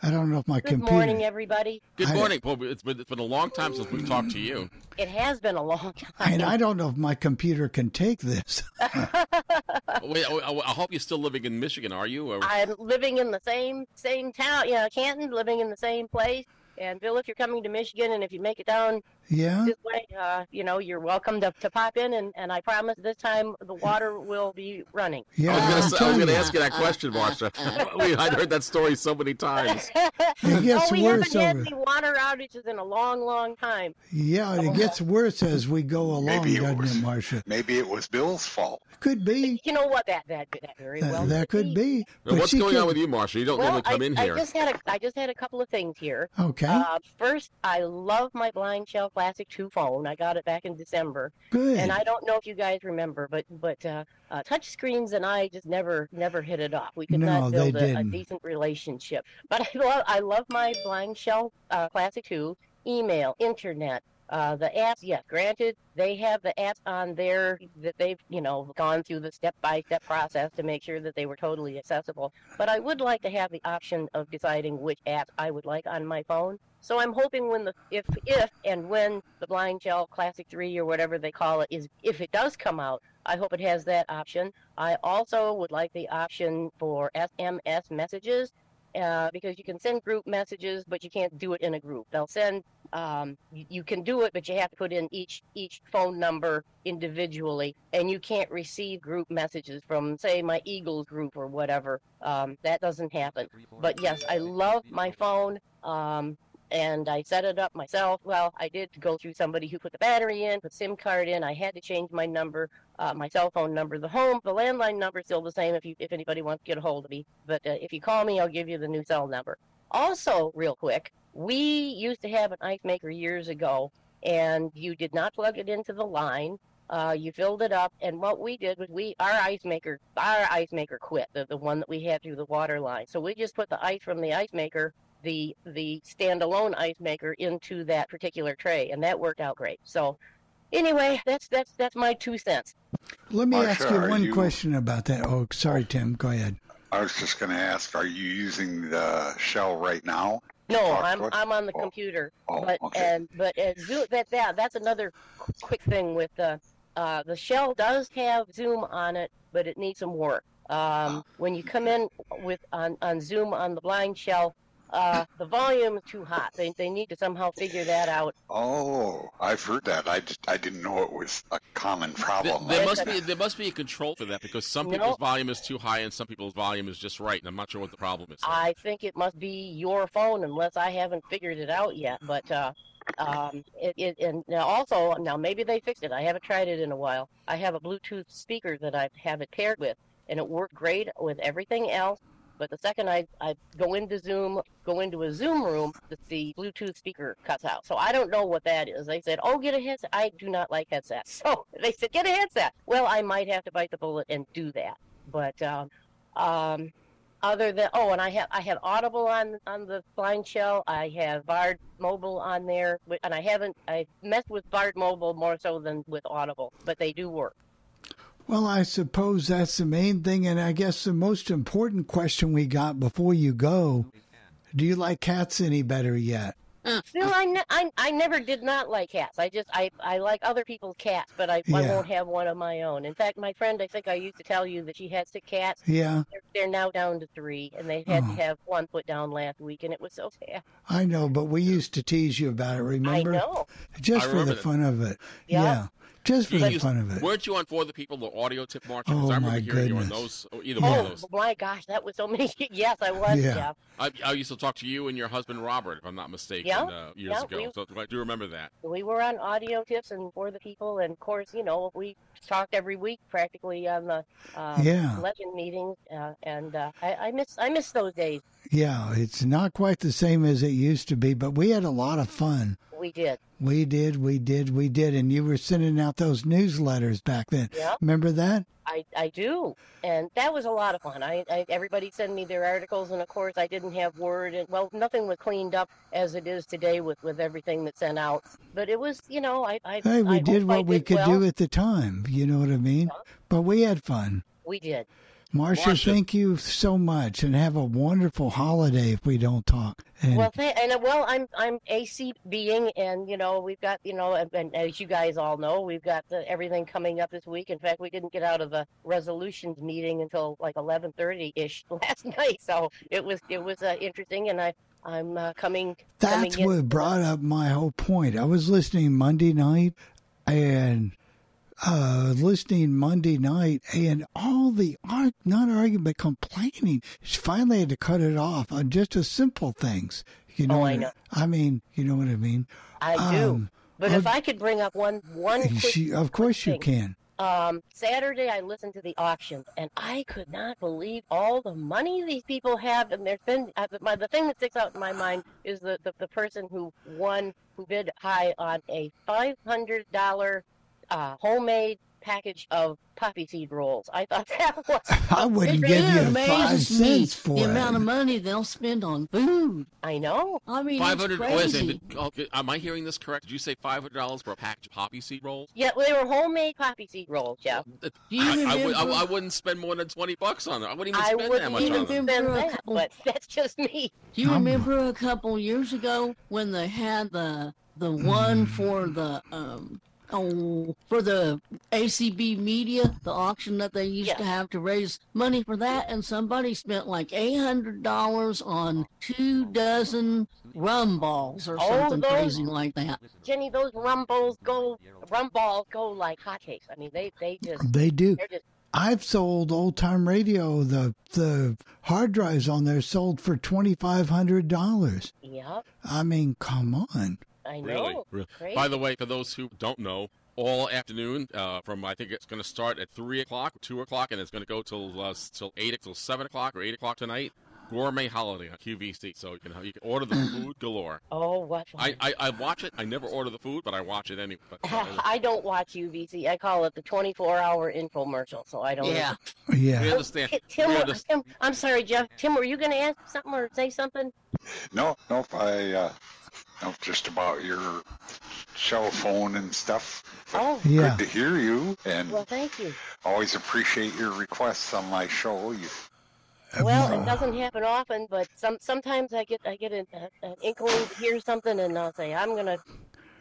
S3: I don't know if my
S15: Good
S3: computer.
S15: Good morning, everybody.
S6: Good
S3: I-
S6: morning. Well, it's been, it's been a long time since we've talked to you.
S15: It has been a long time.
S3: And I don't know if my computer can take this.
S6: Wait, I, I- I hope you're still living in Michigan, are you? Or-
S15: I'm living in the same same town, you know, Canton, living in the same place. And Bill, if you're coming to Michigan and if you make it down
S3: Yeah.
S15: this way, uh, you know, you're welcome to, to pop in. And, and I promise this time the water will be running.
S3: Yeah,
S6: I was
S3: I'm
S6: gonna say- I was
S3: telling
S6: going to
S3: you.
S6: ask you that question, Marsha. we, I'd heard that story so many times.
S3: It gets
S15: oh, we
S3: worse
S15: haven't had
S3: over.
S15: any water outages in a long, long time.
S3: Yeah, it gets worse as we go along,
S5: Maybe it
S3: doesn't
S5: was-
S3: it, Marcia?
S5: Maybe it was Bill's fault.
S3: Could be.
S15: You know what? That that, that very well.
S3: That, that could be.
S6: Now, what's going
S3: could-
S6: on with you, Marsha? You don't
S15: well,
S6: normally come
S15: I,
S6: in here.
S15: I just had a I just had a couple of things here.
S3: Okay.
S15: Uh, first, I love my Blind Shell Classic 2 phone. I got it back in December.
S3: Good.
S15: And I don't know if you guys remember, but but uh, uh, touch screens and I just never never hit it off. We could
S3: No,
S15: not build a, a decent relationship. But I love I love my Blind Shell uh, Classic 2 email, internet. Uh, the apps, yes, granted, they have the apps on there that they've, you know, gone through the step-by-step process to make sure that they were totally accessible. But I would like to have the option of deciding which apps I would like on my phone. So I'm hoping when the if if and when the Blind Shell Classic 3 or whatever they call it is if it does come out, I hope it has that option. I also would like the option for SMS messages uh, because you can send group messages, but you can't do it in a group. They'll send um, you, you can do it, but you have to put in each each phone number individually, and you can't receive group messages from, say, my Eagles group or whatever. Um, that doesn't happen. But yes, I love my phone. Um, and I set it up myself. Well, I did go through somebody who put the battery in, put SIM card in. I had to change my number, uh, my cell phone number. The home, the landline number is still the same if you if anybody wants to get a hold of me. But uh, if you call me, I'll give you the new cell number. Also, real quick, we used to have an ice maker years ago, and you did not plug it into the line. Uh, you filled it up, and what we did was we our ice maker our ice maker quit the the one that we had through the water line. So we just put the ice from the ice maker the the standalone ice maker into that particular tray, and that worked out great. So anyway, that's that's that's my two cents.
S3: Let me
S5: Marcia,
S3: ask you one
S5: you-
S3: question about that. Oh, sorry, Tim. Go ahead.
S5: I was just going to ask, are you using the shell right now?
S15: No, I'm? I'm on the
S5: Oh.
S15: computer,
S5: Oh,
S15: but
S5: okay.
S15: and but uh, Zoom that that that's another quick thing with the uh, the shell does have Zoom on it, but it needs some work. Um, when you come in with on on Zoom on the blind shell, uh, the volume is too hot. They they need to somehow figure that out.
S5: Oh, I've heard that. I, just, I didn't know it was a common problem.
S6: there must be there must be a control for that because some
S15: No.
S6: people's volume is too high and some people's volume is just right, and I'm not sure what the problem is.
S15: I think it must be your phone, unless I haven't figured it out yet. But uh, um, it, it and now also now maybe they fixed it. I haven't tried it in a while. I have a Bluetooth speaker that I have it paired with, and it worked great with everything else. But the second I, I go into Zoom, go into a Zoom room, the, Bluetooth speaker cuts out. So I don't know what that is. They said, "Oh, get a headset." I do not like headsets, so they said, "Get a headset." Well, I might have to bite the bullet and do that. But um, um, other than oh, and I have I have Audible on on the blind shell. I have Bard Mobile on there, and I haven't I messed with Bard Mobile more so than with Audible, but they do work.
S3: Well, I suppose that's the main thing. And I guess the most important question we got before you go do you like cats any better yet?
S15: Uh, Still, I, ne- I I never did not like cats. I just I I like other people's cats, but I, I won't have one of my own. In fact, my friend, I think I used to tell you that she had six cats.
S3: Yeah.
S15: They're, they're now down to three, and they had
S3: Oh.
S15: to have one put down last week, and it was so sad.
S3: I know, but we used to tease you about it, remember?
S15: I know.
S3: Just
S15: I
S3: for the
S15: remember that.
S3: fun of it.
S15: Yeah.
S3: Yeah. Just for
S6: You
S3: the
S6: used-
S3: fun of it.
S6: Weren't you on For the People, the audio tip, Marsha? 'Cause
S3: Oh,
S6: I remember
S3: my
S6: hearing you on
S3: goodness.
S6: those, or either one of those.
S15: Oh my gosh, that was so many. yes, I was.
S3: Yeah.
S15: Yeah.
S6: I, I used to talk to you and your husband Robert, if I'm not mistaken,
S15: Yeah,
S6: uh, years
S15: yeah,
S6: ago.
S15: we-
S6: So I do remember that.
S15: We were on audio tips and for the people, and of course, you know, we talked every week practically on the uh,
S3: Yeah.
S15: legend meetings, uh, and uh, I, I miss I miss those days.
S3: Yeah, it's not quite the same as it used to be, but we had a lot of fun.
S15: We did.
S3: We did, we did, we did. And you were sending out those newsletters back then.
S15: Yeah.
S3: Remember that?
S15: I, I do, and that was a lot of fun. I, I everybody sent me their articles, and of course, I didn't have Word, and well, nothing was cleaned up as it is today with with everything that's sent out. But it was, you know, I I,
S3: Hey, we
S15: I
S3: did what we could
S15: well.
S3: do at the time. You know what I mean? But we had fun.
S15: We did.
S3: Marcia,
S6: Marcia.
S3: thank you so much and have a wonderful holiday if we don't talk. And
S15: Well, th- and uh, well, I'm I'm AC being, and you know we've got you know, and, and as you guys all know, we've got the, everything coming up this week. In fact, we didn't get out of the resolutions meeting until like 11:30 ish last night, so it was it was uh, interesting, and I I'm uh, coming. coming
S3: that's
S15: in-
S3: what brought up my whole point. I was listening Monday night and uh listening Monday night and all the arg not arguing but complaining. She finally had to cut it off on just a simple things. You know,
S15: Oh, I know.
S3: I mean, you know what I mean?
S15: I do.
S3: Um,
S15: but if
S3: I'll-
S15: I could bring up one one
S3: she, of course you can.
S15: Um, Saturday, I listened to the auction, and I could not believe all the money these people have. And there's been uh, the, my, the thing that sticks out in my mind is the, the, the person who won, who bid high on a five hundred dollar uh, homemade package of poppy seed rolls. I thought that was.
S3: I wouldn't
S4: It
S3: give you five cents for
S4: the
S3: it.
S4: amount of money they'll spend on food.
S15: I know.
S4: I mean,
S6: Five
S4: it's
S6: hundred.
S4: crazy.
S6: Wait a second. Did- okay, am I hearing this correct? Did you say five hundred dollars for a package of poppy seed rolls?
S15: Yeah, well, they were homemade poppy seed rolls, Jeff.
S6: It-
S4: you
S6: I, I, would, I,
S4: remember-
S6: I wouldn't spend more than twenty bucks on it. I wouldn't even spend that
S15: wouldn't
S6: much
S15: even
S6: on them.
S15: spend
S4: For a
S15: that, but that's just me.
S4: Do you
S3: I'm-
S4: remember a couple years ago when they had the the one for the um oh for the ACB media, the auction that they used to have to raise money for that, and somebody spent like eight hundred dollars on two dozen rum balls or
S15: Oh,
S4: something
S15: those-
S4: crazy like that.
S15: Jenny, those rum balls go, rum balls go like hotcakes. I mean, they they just
S3: They do.
S15: they're just
S3: I've sold old time radio. The the hard drives on there sold for twenty five hundred dollars.
S15: yeah.
S3: I mean, come on.
S15: I know.
S6: Really? really.
S15: Crazy.
S6: By the way, for those who don't know, all afternoon uh, from I think it's going to start at three o'clock, two o'clock, and it's going to go till uh, till eight till seven o'clock or eight o'clock tonight. Gourmet holiday on QVC, so you can you can order the food galore.
S15: Oh, what?
S6: I, I, I watch it. I never order the food, but I watch it anyway. But, uh,
S15: I don't watch QVC. I call it the 24-hour infomercial, so I don't.
S4: Yeah.
S3: Yeah.
S6: we understand.
S15: Tim, Tim,
S6: we understand.
S15: Tim, I'm sorry, Jeff. Tim, were you going to ask something or say something?
S5: No, no. I uh, know just about your cell phone and stuff.
S15: Oh,
S3: Yeah.
S5: Good to hear you, and
S15: well, thank you.
S5: always appreciate your requests on my show. You,
S15: Well, it doesn't happen often, but some sometimes I get I get an, an inkling to hear something, and I'll say I'm gonna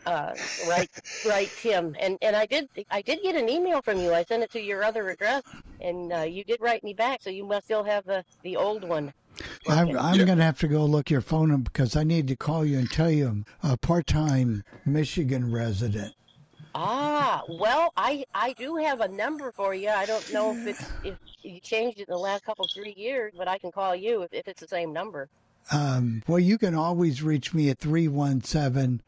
S15: uh, write write Tim, and and I did I did get an email from you. I sent it to your other address, and uh, you did write me back, so you must still have the the old one.
S3: I'm, I'm
S5: Yeah.
S3: going to have to go look your phone up because I need to call you and tell you I'm a part time Michigan resident.
S15: Ah, well, I I do have a number for you. I don't know if it's if you changed it in the last couple three years, but I can call you if, if it's the same number.
S3: Um, well, you can always reach me at 317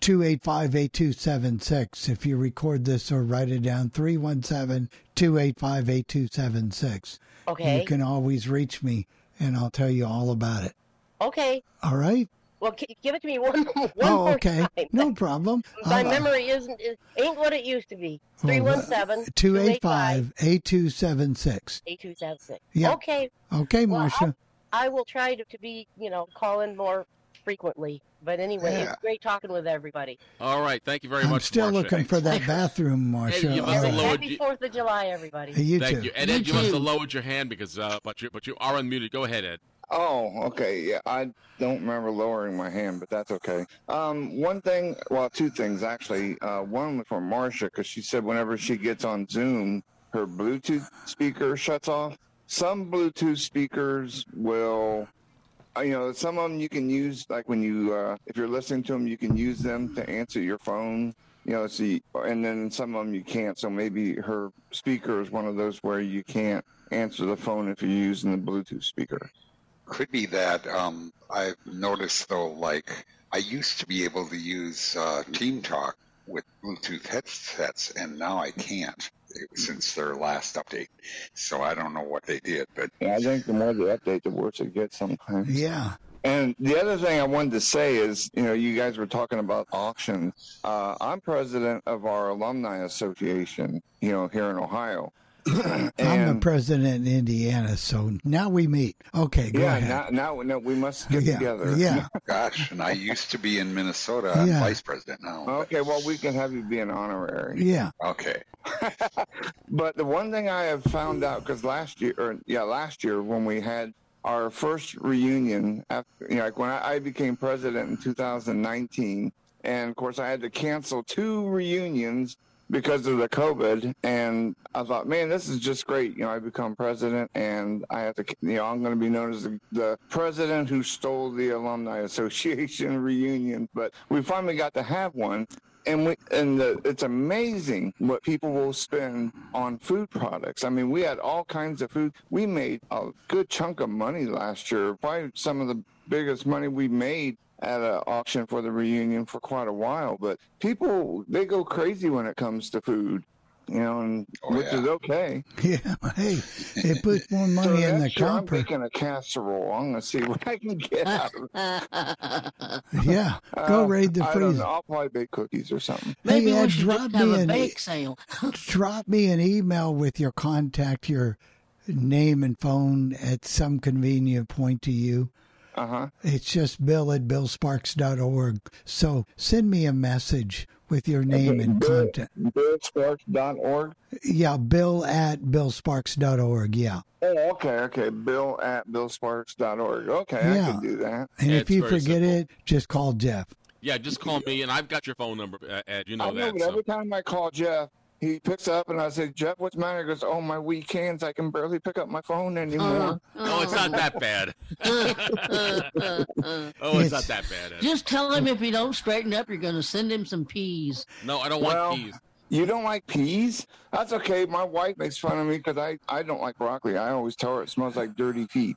S3: 285 8276 if you record this or write it down 317 285 8276.
S15: Okay.
S3: You can always reach me and I'll tell you all about it.
S15: Okay.
S3: All right?
S15: Well, give it to me one one
S3: oh,
S15: more
S3: okay.
S15: time.
S3: No problem.
S15: My
S3: Uh,
S15: memory isn't is, ain't what it used to be.
S3: well,
S15: Three one seven
S3: 285 8276.
S15: eight two seven six.
S3: Yeah.
S15: Okay.
S3: Okay,
S15: Well,
S3: Marcia.
S15: I will try to, to be you know calling more frequently. But anyway,
S5: Yeah.
S15: it's great talking with everybody.
S6: All right. Thank you very
S3: I'm
S6: much.
S3: still
S6: Marcia.
S3: looking for that bathroom, Marcia.
S6: you must have
S3: Uh,
S6: lowered
S15: Happy
S6: you-
S15: Fourth of July, everybody.
S3: you
S6: Thank
S3: too.
S6: you. And Ed, you must
S4: too.
S6: have lowered your hand because, uh, but you, but you are unmuted. Go ahead, Ed.
S13: Oh, okay. Yeah, I don't remember lowering my hand, but that's okay. Um, one thing, well, two things actually. Uh, one was for Marcia because she said whenever she gets on Zoom, her Bluetooth speaker shuts off. Some Bluetooth speakers will, you know, some of them you can use like when you, uh, if you're listening to them, you can use them to answer your phone. you know, see, and then some of them you can't. So maybe her speaker is one of those where you can't answer the phone if you're using the Bluetooth speaker.
S5: Could be that. Um, I've noticed though, like I used to be able to use uh, Team Talk with Bluetooth headsets, and now I can't since their last update. So I don't know what they did, but
S13: Yeah, I think the more they update, the worse it gets sometimes.
S3: Yeah.
S13: And the other thing I wanted to say is, you know, you guys were talking about auctions. Uh, I'm president of our alumni association, you know, here in Ohio.
S3: I'm the president in Indiana, so now we meet. Okay, go
S13: yeah,
S3: ahead.
S13: now, now, now we must get
S3: Yeah,
S13: together.
S3: yeah.
S5: gosh, and I used to be in Minnesota. I'm
S3: Yeah.
S5: vice president now.
S13: Okay, well, we can have you be an honorary.
S3: Yeah.
S5: Okay.
S13: But the one thing I have found out because last year, or yeah, last year when we had our first reunion, after, you know, like when I, I became president in 2019, and of course I had to cancel two reunions because of the COVID, and I thought, man, this is just great. You know, I become president, and I have to, you know, I'm going to be known as the, the president who stole the alumni association reunion. But we finally got to have one, and we and the, it's amazing what people will spend on food products. I mean, we had all kinds of food. We made a good chunk of money last year. Probably some of the biggest money we made at an auction for the reunion for quite a while. But people they go crazy when it comes to food. You know, and which is okay.
S3: Yeah, hey, it puts more money
S13: so
S3: in the
S13: next year I'm making a casserole. I'm gonna see what I can get out of it.
S3: Yeah, go
S13: Uh,
S3: raid the freezer.
S13: I'll probably bake cookies or something.
S4: Maybe
S3: hey,
S4: we
S3: Ed,
S4: should
S3: drop
S4: just have
S3: me
S4: a
S3: an
S4: bake sale.
S3: drop me an email with your contact, your name and phone at some convenient point to you.
S13: Uh huh.
S3: It's just bill at billsparks.org. So send me a message with your name and
S13: Bill-
S3: contact.
S13: BillSparks.org.
S3: Yeah, bill at billsparks.org. Yeah.
S13: Oh, okay, okay. Bill at BillSparks.org. Okay, I can do that.
S3: And
S6: Yeah,
S3: if you forget
S6: simple.
S3: it, just call Jeff.
S6: Yeah, just call me, and I've got your phone number, uh, Ed. You know
S13: I know,
S6: that.
S13: but
S6: So.
S13: every time I call Jeff, he picks up and I say, Jeff, what's the matter? He goes, Oh, my weak hands. I can barely pick up my phone anymore.
S6: No, it's not that bad. oh, it's, not that bad. Oh, Ed.
S4: Just tell him if he don't straighten up, you're going to send him some peas.
S6: No, I don't
S13: Well,
S6: want peas.
S13: You don't like peas? That's okay. My wife makes fun of me because I, I don't like broccoli. I always tell her it smells like dirty feet.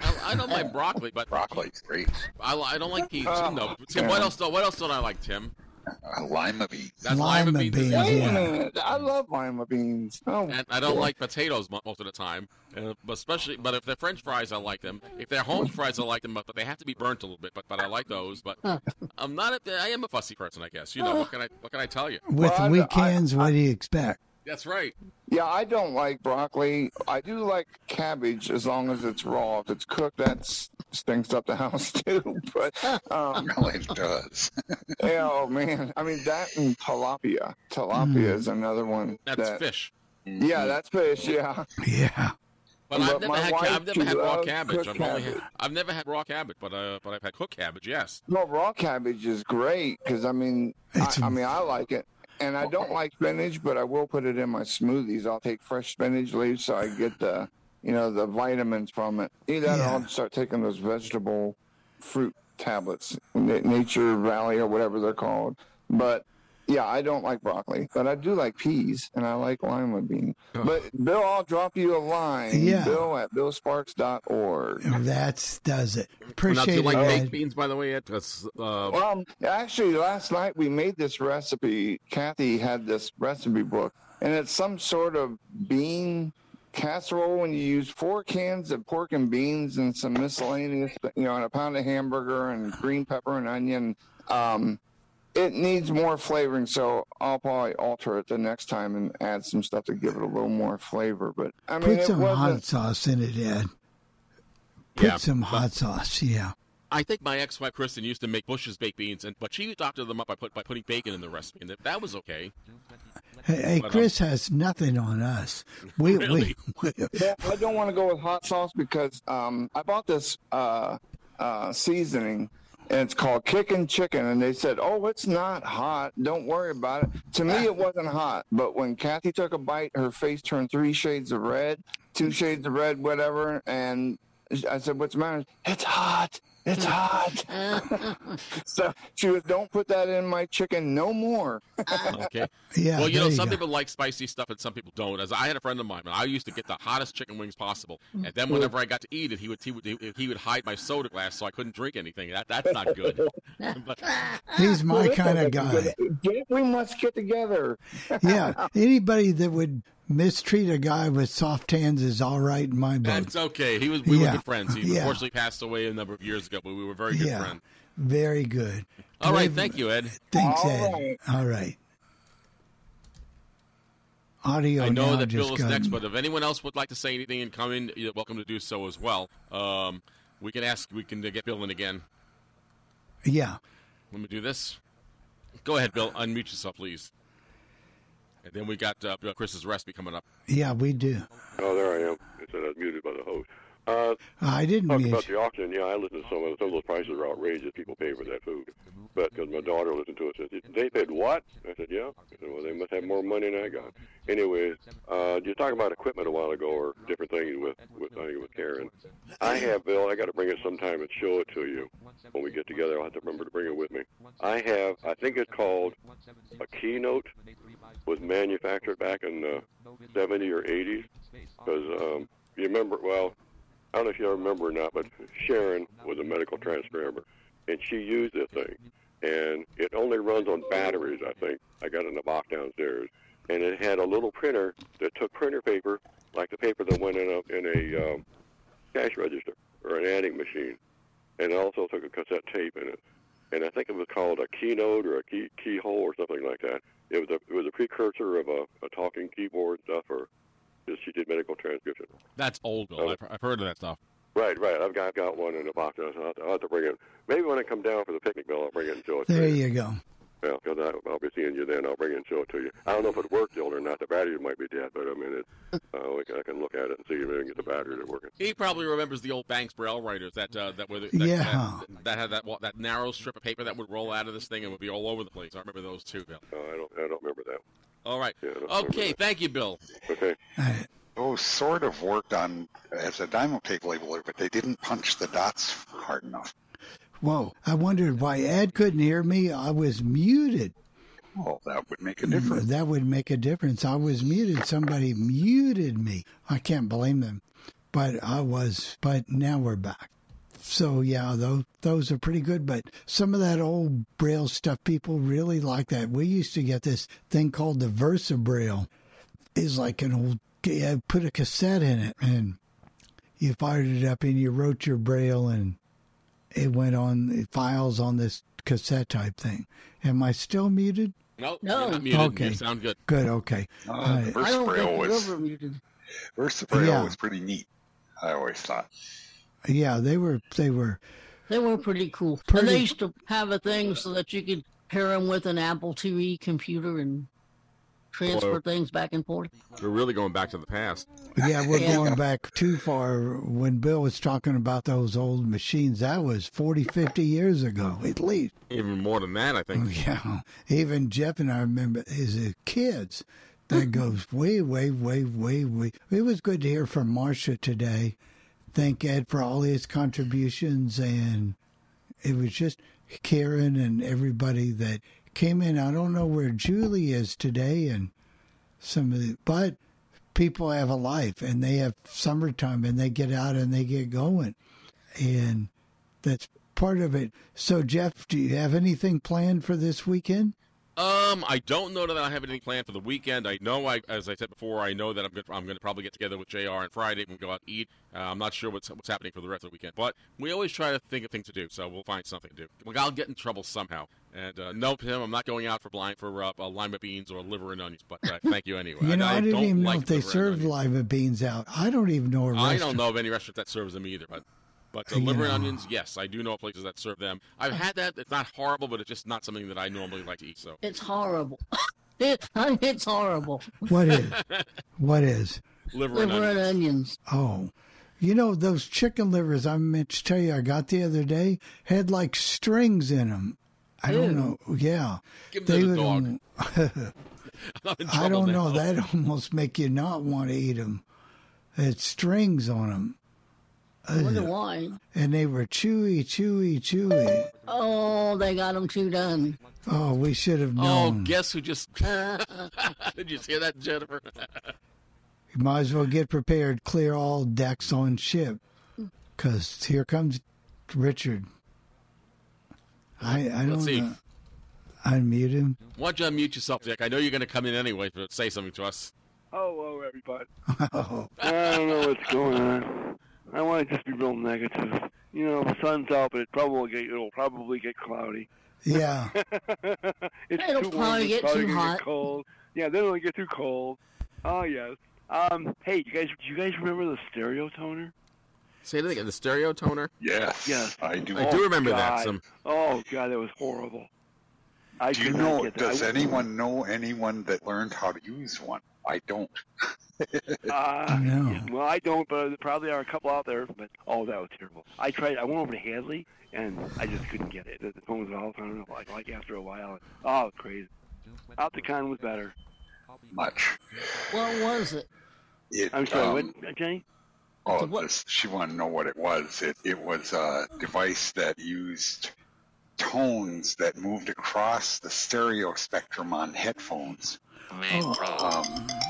S6: I, I don't like broccoli, but
S5: broccoli's great.
S6: I, I don't like peas.
S13: Uh,
S6: oh, no. Tim, what else? What else don't I like, Tim?
S5: Uh, lima beans.
S6: That's lima,
S3: Lima
S6: beans.
S3: beans,
S13: Wait
S3: yeah.
S13: a minute. I love lima beans. Oh,
S6: And I don't like potatoes most of the time, uh, but especially. But if they're French fries, I like them. If they're home fries, I like them, but, but they have to be burnt a little bit. But but I like those. But I'm not. A, I am a fussy person, I guess. You know what can I what can I tell you?
S3: With
S13: Well, I-
S3: weekends, what do you expect?
S6: That's right.
S13: Yeah, I don't like broccoli. I do like cabbage as long as it's raw. If it's cooked, that stinks up the house too. But um,
S5: No, it does.
S13: yeah, oh man, I mean that and tilapia. Tilapia is another one.
S6: That's
S13: that,
S6: fish.
S13: Yeah, that's fish. Yeah.
S3: Yeah.
S6: But,
S13: But
S6: I've never
S13: my
S6: had.
S13: wife,
S6: Ca- I've never had raw cabbage. I've only had. I've never had raw cabbage, but uh, but I've had cooked cabbage. Yes.
S13: No, raw cabbage is great because I mean, I,
S3: It's-
S13: I mean, I like it, and I don't like spinach, but I will put it in my smoothies. I'll take fresh spinach leaves so I get the, you know, the vitamins from it. Either that, or
S3: Yeah.
S13: I'll start taking those vegetable fruit tablets, Nature Valley or whatever they're called. But yeah, I don't like broccoli, but I do like peas, and I like lima beans. But Bill, I'll drop you a line.
S3: Yeah.
S13: Bill at billsparks.org.
S3: That's does it.
S6: now, do
S3: Appreciate
S6: you
S3: it.
S6: like baked beans, by the way? Ed? 'Cause, uh,
S13: Well, um, actually, last night we made this recipe. Kathy had this recipe book, and it's some sort of bean casserole when you use four cans of pork and beans and some miscellaneous, you know, and a pound of hamburger and green pepper and onion. Um, it needs more flavoring, so I'll probably alter it the next time and add some stuff to give it a little more flavor. But I mean,
S3: Put some
S13: wasn't.
S3: hot sauce in it, Ed. Put
S6: Yeah,
S3: some hot sauce. Yeah.
S6: I think my ex-wife Kristen used to make Bush's baked beans, and but she doctored them up by, put, by putting bacon in the recipe, and that, that was okay.
S3: Hey, hey,
S6: But, um,
S3: Chris has nothing on us. We,
S6: Really?
S3: we, we
S13: Yeah, I don't want to go with hot sauce because um, I bought this uh, uh, seasoning and it's called Kickin' Chicken. And they said, oh, it's not hot. Don't worry about it. To me, it wasn't hot. But when Kathy took a bite, her face turned three shades of red, two shades of red, whatever. And I said, what's the matter? It's hot. It's hot. so she was, don't put that in my chicken no more.
S6: Okay.
S3: Yeah,
S6: Well, you know,
S3: you
S6: some
S3: go.
S6: people like spicy stuff and some people don't. As I had a friend of mine, and I used to get the hottest chicken wings possible, mm. and then whenever I got to eat it, he would he would he would hide my soda glass so I couldn't drink anything. That that's not good. but,
S3: He's my
S13: Well,
S3: kind of guy.
S13: we must get together.
S3: Yeah, anybody that would mistreat a guy with soft hands is all right in my book.
S6: that's okay. He was we
S3: Yeah.
S6: were good friends. He
S3: Yeah.
S6: unfortunately passed away a number of years ago, but we were very good
S3: Yeah.
S6: friends.
S3: Very good.
S6: All right,
S3: Dave-
S6: thank you, Ed.
S3: Thanks,
S13: All
S3: Ed.
S13: right.
S3: All right. Audio
S6: I know that
S3: just
S6: Bill is
S3: got-
S6: next, but if anyone else would like to say anything and come in, you're welcome to do so as well. Um, we can ask, we can get Bill in again.
S3: Yeah.
S6: Let me do this. Go ahead, Bill. Unmute yourself, please. And then we got uh, Chris's recipe coming up.
S3: Yeah, we do.
S11: Oh, there I am. It said I was muted by the host. Uh,
S3: I didn't
S11: talk
S3: mute.
S11: about the auction. Yeah, I listened to some of some of those prices are outrageous. People pay for that food. But because my daughter listened to it, said they paid what? I said yeah. I said well, they must have more money than I got. Anyways, uh, you talking about equipment a while ago or different things with with I think with Karen. I have Bill. I got to bring it sometime and show it to you when we get together. I'll have to remember to bring it with me. I have. I think it's called a keynote. Was manufactured back in the 70 or 80s because um, you remember well. I don't know if you remember or not, but Sharon was a medical transcriber, and she used this thing, and it only runs on batteries. I think I got it in the box downstairs, and it had a little printer that took printer paper, like the paper that went in a in a um, cash register or an adding machine, and it also took a cassette tape in it, and I think it was called a keynote or a key keyhole or something like that. It was a it was a precursor of a, a talking keyboard stuff, or she did medical transcription.
S6: That's old, Bill. I've, I've heard of that stuff.
S11: Right, right. I've got, I've got one in a box. I'll have, to, I'll have to bring it. Maybe when I come down for the picnic, Bill, I'll bring it and show it
S3: There
S11: to you.
S3: There you go.
S11: Well, because I'll be seeing you then. I'll bring it and show it to you. I don't know if it worked, still or not. The battery might be dead, but I mean, it, uh, we can, I can look at it and see if I can get the battery to working.
S6: He probably remembers the old Banks Braille writers that uh, that were the, that,
S3: Yeah.
S6: that, that had that wa- that narrow strip of paper that would roll out of this thing and would be all over the place. I remember those too, Bill.
S11: Uh, I don't, I don't remember that.
S6: All right.
S11: Yeah, I don't remember
S6: Okay, thank you, Bill.
S11: Okay.
S5: Those oh, sort of worked on as a diamond tape labeler, but they didn't punch the dots hard enough.
S3: Whoa. I wondered why Ed couldn't hear me. I was muted.
S5: Well, that would make a mm, difference.
S3: That would make a difference. I was muted. Somebody muted me. I can't blame them. But I was, but now we're back. So yeah, those those are pretty good. But some of that old Braille stuff, people really like that. We used to get this thing called the Versa Braille. Is like an old. Yeah, put a cassette in it, and you fired it up, and you wrote your Braille, and it went on files on this cassette type thing. Am I still muted?
S6: No,
S4: No.
S6: you're not muted.
S3: Okay.
S6: You sound good.
S3: Good. Okay.
S5: Uh,
S3: All right.
S5: Versa
S4: I
S5: Braille was
S4: we're ever muted.
S5: Versa Braille
S3: Yeah.
S5: was pretty neat. I always thought.
S3: Yeah, they were. They were.
S4: They were pretty cool. And they used to have a thing so that you could pair them with an Apple IIe computer and transfer
S6: Well-
S4: things back and forth.
S6: We're really going back to the past.
S3: Yeah, we're
S4: Yeah.
S3: going back too far. When Bill was talking about those old machines, that was 40, 50 years ago at least.
S6: Even more than that, I think.
S3: Yeah, even Jeff and I remember as kids. That goes way, way, way, way, way. It was good to hear from Marcia today. Thank Ed for all his contributions, and it was just Karen and everybody that came in. I don't know where Julie is today, and some of the, but people have a life, and they have summertime, and they get out and they get going, and that's part of it. So, Jeff, do you have anything planned for this weekend?
S6: Um, I don't know that I have anything planned for the weekend. I know, I as I said before, I know that I'm going to, I'm going to probably get together with Jr. on Friday and go out to eat. Uh, I'm not sure what's what's happening for the rest of the weekend, but we always try to think of things to do, so we'll find something to do. Well, I'll get in trouble somehow. And uh, no, Tim, I'm not going out for blind for uh, uh, lima beans or liver and onions. But uh, thank you anyway.
S3: You know, I, didn't
S6: don't
S3: even know
S6: like
S3: if they
S6: and
S3: served lima beans out. I don't even know a
S6: I.
S3: I
S6: don't know of any restaurant that serves them either, but but
S3: You
S6: liver
S3: know.
S6: and onions, yes, I do know places that serve them. I've had that. It's not horrible, but it's just not something that I normally like to eat. So
S4: It's horrible. It, it's horrible.
S3: What is? what is?
S6: liver and
S4: Liver and
S6: onions.
S4: onions.
S3: Oh, you know those chicken livers I meant to tell you I got the other day had like strings in them. I don't know. Yeah,
S6: Give them to the dog. I'm in
S3: I
S6: trouble
S3: don't
S6: now.
S3: know. That almost make you not want to eat them. Had strings on them.
S4: I wonder why.
S3: And they were chewy, chewy, chewy.
S4: Oh, they got them chewed done.
S3: Oh, we should have
S6: oh,
S3: known.
S6: Oh, guess who just. Did you hear that, Jennifer?
S3: You might as well get prepared. Clear all decks on ship, because here comes Richard. I I don't
S6: Let's see.
S3: know. Unmute him.
S6: Why don't you unmute yourself, Jack? I know you're going to come in anyway to say something to us.
S16: Hello, everybody.
S3: Oh,
S16: I don't know what's going on. I want to just be real negative. You know, the sun's out, but it probably get, it'll probably get cloudy.
S3: yeah.
S16: it's
S4: It'll
S16: too warm,
S4: probably
S16: it's
S4: get
S16: probably
S4: too hot.
S16: Get cold. Yeah, then it'll get too cold. Oh yes. Um, hey, you guys, do you guys remember the stereo toner?
S6: Say that again. The stereo toner?
S5: Yes,
S16: Yes.
S5: I do.
S6: I do remember
S16: God.
S6: that. Some.
S16: Oh god, that was horrible. I
S5: Do you know?
S16: get that.
S5: Does
S16: I-
S5: anyone know anyone that learned how to use one? I don't.
S16: Uh,
S3: No.
S16: yeah, well, I don't, but there probably are a couple out there. But oh, that was terrible. I tried. I went over to Hadley, and I just couldn't get it. The, the phone was off. I don't know. Like, like after a while, oh, it was crazy. Opticon was better.
S5: Much.
S4: What was it?
S5: It,
S16: I'm sorry,
S5: um,
S16: what, Jenny?
S5: Oh,
S4: So what-
S5: this, she wanted to know what it was. It, it was a device that used tones that moved across the stereo spectrum on headphones. Um,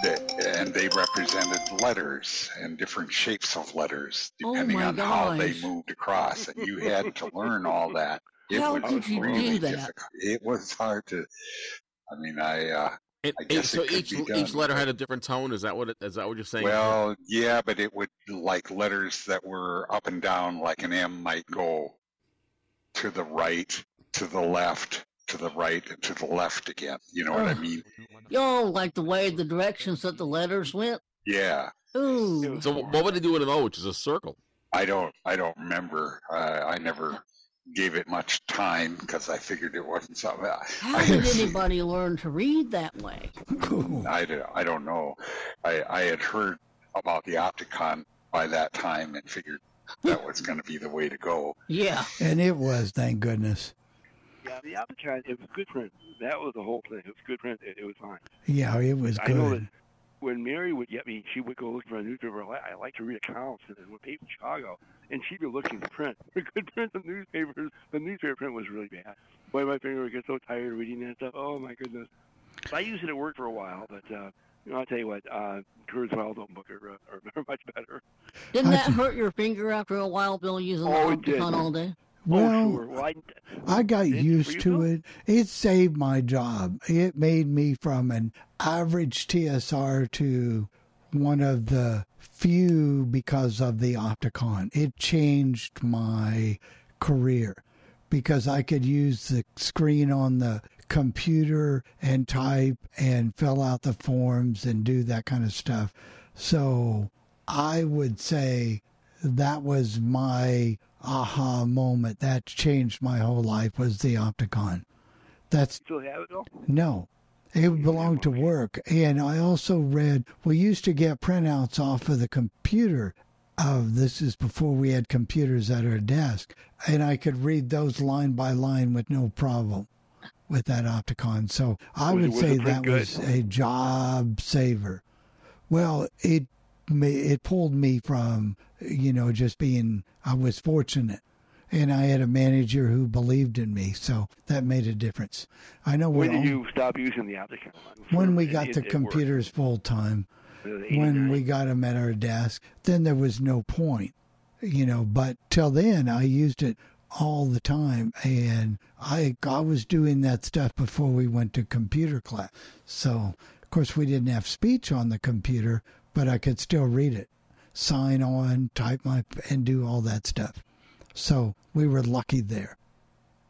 S5: that, and they represented letters and different shapes of letters
S4: Oh
S5: depending
S4: my
S5: on how they moved across. And you had to learn all that. It
S4: How
S5: was
S4: did you do that?
S5: difficult. It was hard to. I mean, I. Uh,
S6: And,
S5: I
S6: and
S5: guess
S6: so
S5: it
S6: each each letter had a different tone. Is that what it, is that what you're saying?
S5: Well, yeah, but it would like letters that were up and down, like an M might go to the right, to the left, to the right, and to the left again. You know what I
S4: Ugh.
S5: mean?
S4: Yo, like the way the directions that the letters went.
S5: Yeah.
S4: Ooh.
S6: So what would they do with an O, which is a circle?
S5: I don't. I don't remember. Uh, I never gave it much time because I figured it wasn't something. I,
S4: How did anybody learn to read that way?
S5: I, I don't know. I, I had heard about the Opticon by that time and figured that was going to be the way to go.
S4: Yeah.
S3: And it was, thank goodness.
S16: Yeah, the Opticon, it was good print. That was the whole thing. It was good print. It, it was fine.
S3: Yeah, it was
S16: I know that
S3: good.
S16: when Mary would get me, she would go looking for a newspaper. I I like to read accounts and then would paper in Chicago, and she'd be looking for print. For good print of newspapers, the newspaper print was really bad. Boy, my finger would get so tired of reading that stuff. Oh my goodness. I used it at work for a while, but uh, you know, I'll tell you what, uh, Kurzweil don't book are, uh, are much better.
S4: Didn't that hurt your finger after a while, Bill, using
S16: Oh,
S4: the
S16: it.
S4: Opticon all day?
S3: Well,
S16: oh, sure. Well, I,
S3: I got used to it. It saved my job. It made me from an average TSR to one of the few because of the Opticon. It changed my career because I could use the screen on the computer and type and fill out the forms and do that kind of stuff. So I would say that was my aha moment. That changed my whole life was the Opticon. That's
S16: still have it though.
S3: no. It belonged to work. And I also read, we used to get printouts off of the computer. Of this is before we had computers at our desk. And I could read those line by line with no problem with that Opticon. So I
S16: Was
S3: would say that was a job saver. Well, it it pulled me from, you know, just being, I was fortunate. And I had a manager who believed in me. So that made a difference. I know
S16: When did
S3: al-
S16: you stop using the Opticon?
S3: when we got the computers full time, when we got them at our desk, then there was no point, you know. But till then, I used it all the time, and I I was doing that stuff before we went to computer class. So of course we didn't have speech on the computer, but I could still read it, sign on, type my and do all that stuff. So we were lucky there.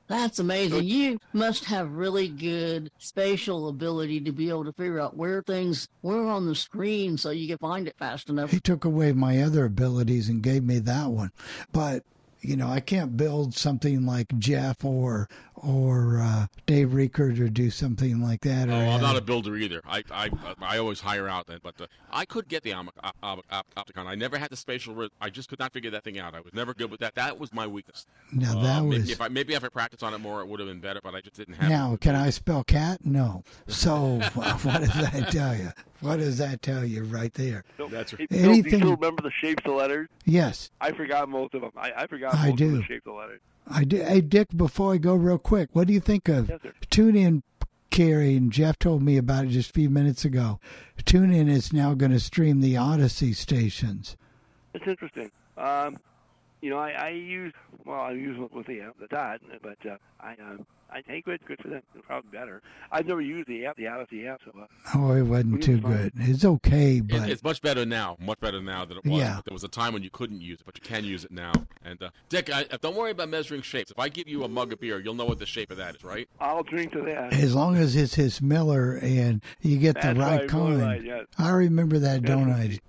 S4: That's amazing. You must have really good spatial ability to be able to figure out where things were on the screen so you can find it fast enough.
S3: He took away my other abilities and gave me that one. But, you know, I can't build something like Jeff or or uh, Dave Rickard or do something like that.
S6: Oh,
S3: or
S6: I'm not a builder either. I I, I always hire out but uh, I could get the Om- Op- Op- Op- Opticon. I never had the spatial. Re- I just could not figure that thing out. I was never good with that. That was my weakness.
S3: Now,
S6: Uh,
S3: that
S6: maybe
S3: was-
S6: if I maybe if I practiced on it more, it would have been better. But I just didn't have.
S3: Now,
S6: it.
S3: can I spell cat? No. So, what does that tell you? What does that tell you right there?
S6: That's
S16: Hey, Bill, do you
S3: Anything-
S16: still remember the shapes of letters?
S3: Yes,
S16: I forgot most of them. I, I forgot
S3: I
S16: most of the shapes of letters.
S3: I do. Hey, Dick, before I go real quick, what do you think of
S16: Yes, sir.
S3: TuneIn, Carrie? And Jeff told me about it just a few minutes ago. TuneIn is now going to stream the Audacy stations.
S16: It's interesting. Um, you know, I, I use well, I use it with the uh, the dot, but uh, I um, I think good good for them. Probably better. I've never used the app, the Audacy app, so uh,
S3: Oh, it wasn't too good. It's okay,
S6: It-
S3: but
S6: it's much better now. Much better now than it was.
S3: Yeah.
S6: There was a time when you couldn't use it, but you can use it now. And uh, Dick, I, don't worry about measuring shapes. If I give you a mug of beer, you'll know what the shape of that is, right?
S16: I'll drink to that.
S3: as long as it's his Miller and you get the
S16: That's
S3: right
S16: right,
S3: kind.
S16: Miller Lite, yes.
S3: I remember that, don't I?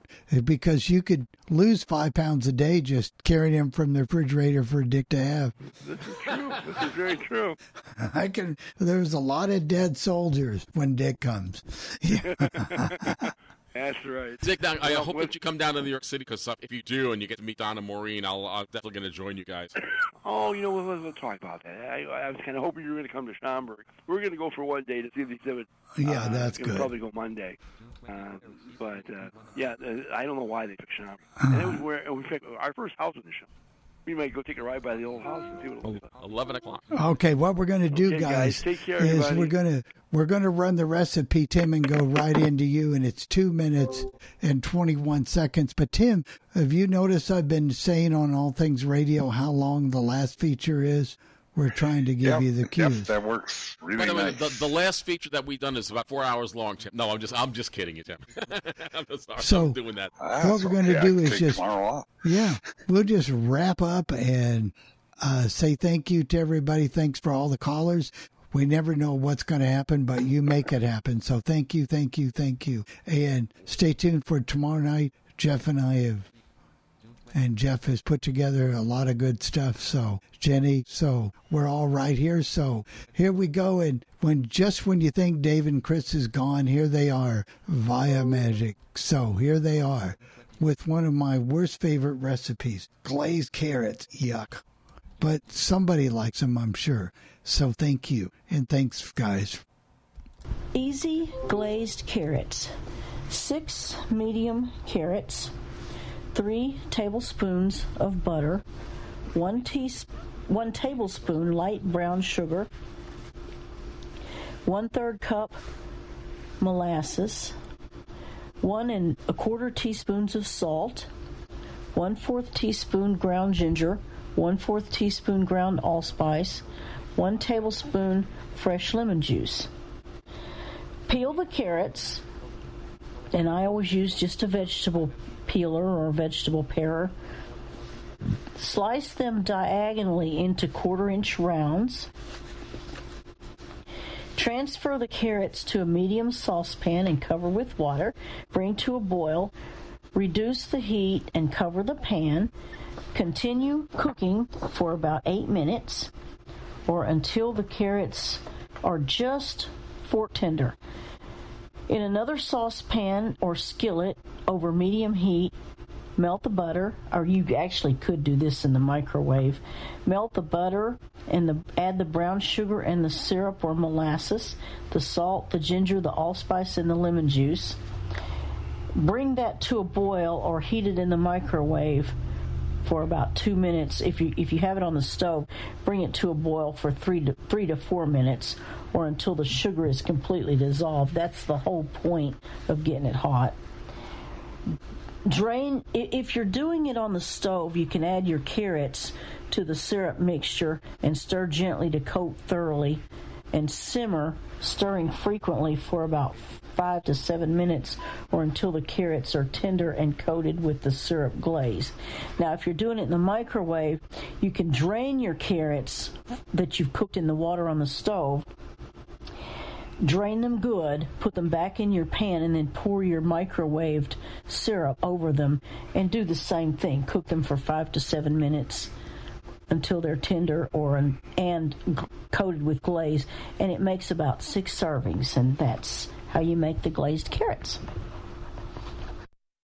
S3: Because you could lose five pounds a day just carrying him from the refrigerator for Dick to have.
S16: This is true. this is very true.
S3: I can. There's a lot of dead soldiers when Dick comes.
S16: That's right.
S6: Dick, now, I
S16: Well,
S6: hope
S16: with-
S6: that you come down to New York City because if you do and you get to meet Donna Maureen, I'll, I'm definitely going to join you guys.
S16: Oh, you know, we'll, we'll talk about that. I, I was kind of hoping you were going to come to Schaumburg. We're going to go for one day to see the exhibit.
S3: Yeah,
S16: Uh,
S3: that's
S16: we'll
S3: good.
S16: Probably go Monday. Uh, but uh, yeah, uh, I don't know why they took Schaumburg.
S3: Uh-huh.
S16: And it was where we picked our first house was in Schaumburg. We might go take a ride by the old house and see what it looks like.
S6: 11 o'clock.
S3: Okay, what we're going to do,
S16: Okay, guys, take care,
S3: is
S16: everybody.
S3: we're going to we're going to run the recipe, Tim, and go right into you, and it's two minutes and twenty one seconds. But Tim, have you noticed I've been saying on All Things Radio how long the last feature is? We're trying to give
S5: Yep,
S3: you the
S5: yep, that works
S6: By
S5: really
S6: the way,
S5: nice.
S6: the, the last feature that we've done is about four hours long, Tim. No, I'm just I'm just kidding you, Tim. I'm sorry.
S3: So,
S6: I'm doing that.
S3: what we're going to do is just yeah, we'll just wrap up and uh, say thank you to everybody. Thanks for all the callers. We never know what's going to happen, but you make it happen. So thank you, thank you, thank you, and stay tuned for tomorrow night. Jeff and I have, and Jeff has put together a lot of good stuff. So Jenny, so we're all right here. So here we go. And when just when you think Dave and Chris is gone, here they are via magic. So here they are with one of my worst favorite recipes glazed carrots. Yuck. But somebody likes them, I'm sure. So thank you. And thanks, guys.
S2: Easy glazed carrots. Six medium carrots. Three tablespoons of butter. One teas one tablespoon light brown sugar. One third cup molasses. One and a quarter teaspoons of salt. One fourth teaspoon ground ginger. One fourth teaspoon ground allspice. One tablespoon fresh lemon juice. Peel the carrots, and I always use just a vegetable peeler or vegetable parer. Slice them diagonally into quarter inch rounds. Transfer the carrots to a medium saucepan and cover with water. Bring to a boil. Reduce the heat and cover the pan. Continue cooking for about eight minutes or until the carrots are just fork tender. In another saucepan or skillet over medium heat, melt the butter, or you actually could do this in the microwave. Melt the butter and the, add the brown sugar and the syrup or molasses, the salt, the ginger, the allspice, and the lemon juice. Bring that to a boil or heat it in the microwave for about two minutes. If you if you have it on the stove, bring it to a boil for three to three to four minutes, or until the sugar is completely dissolved. That's the whole point of getting it hot. Drain if you're doing it on the stove, you can add your carrots to the syrup mixture and stir gently to coat thoroughly, and simmer, stirring frequently for about five to seven minutes or until the carrots are tender and coated with the syrup glaze. Now, if you're doing it in the microwave, you can drain your carrots that you've cooked in the water on the stove. Drain them good, put them back in your pan, and then pour your microwaved syrup over them and do the same thing. Cook them for five to seven minutes until they're tender or and coated with glaze, and it makes about six servings, and that's how you make the glazed carrots.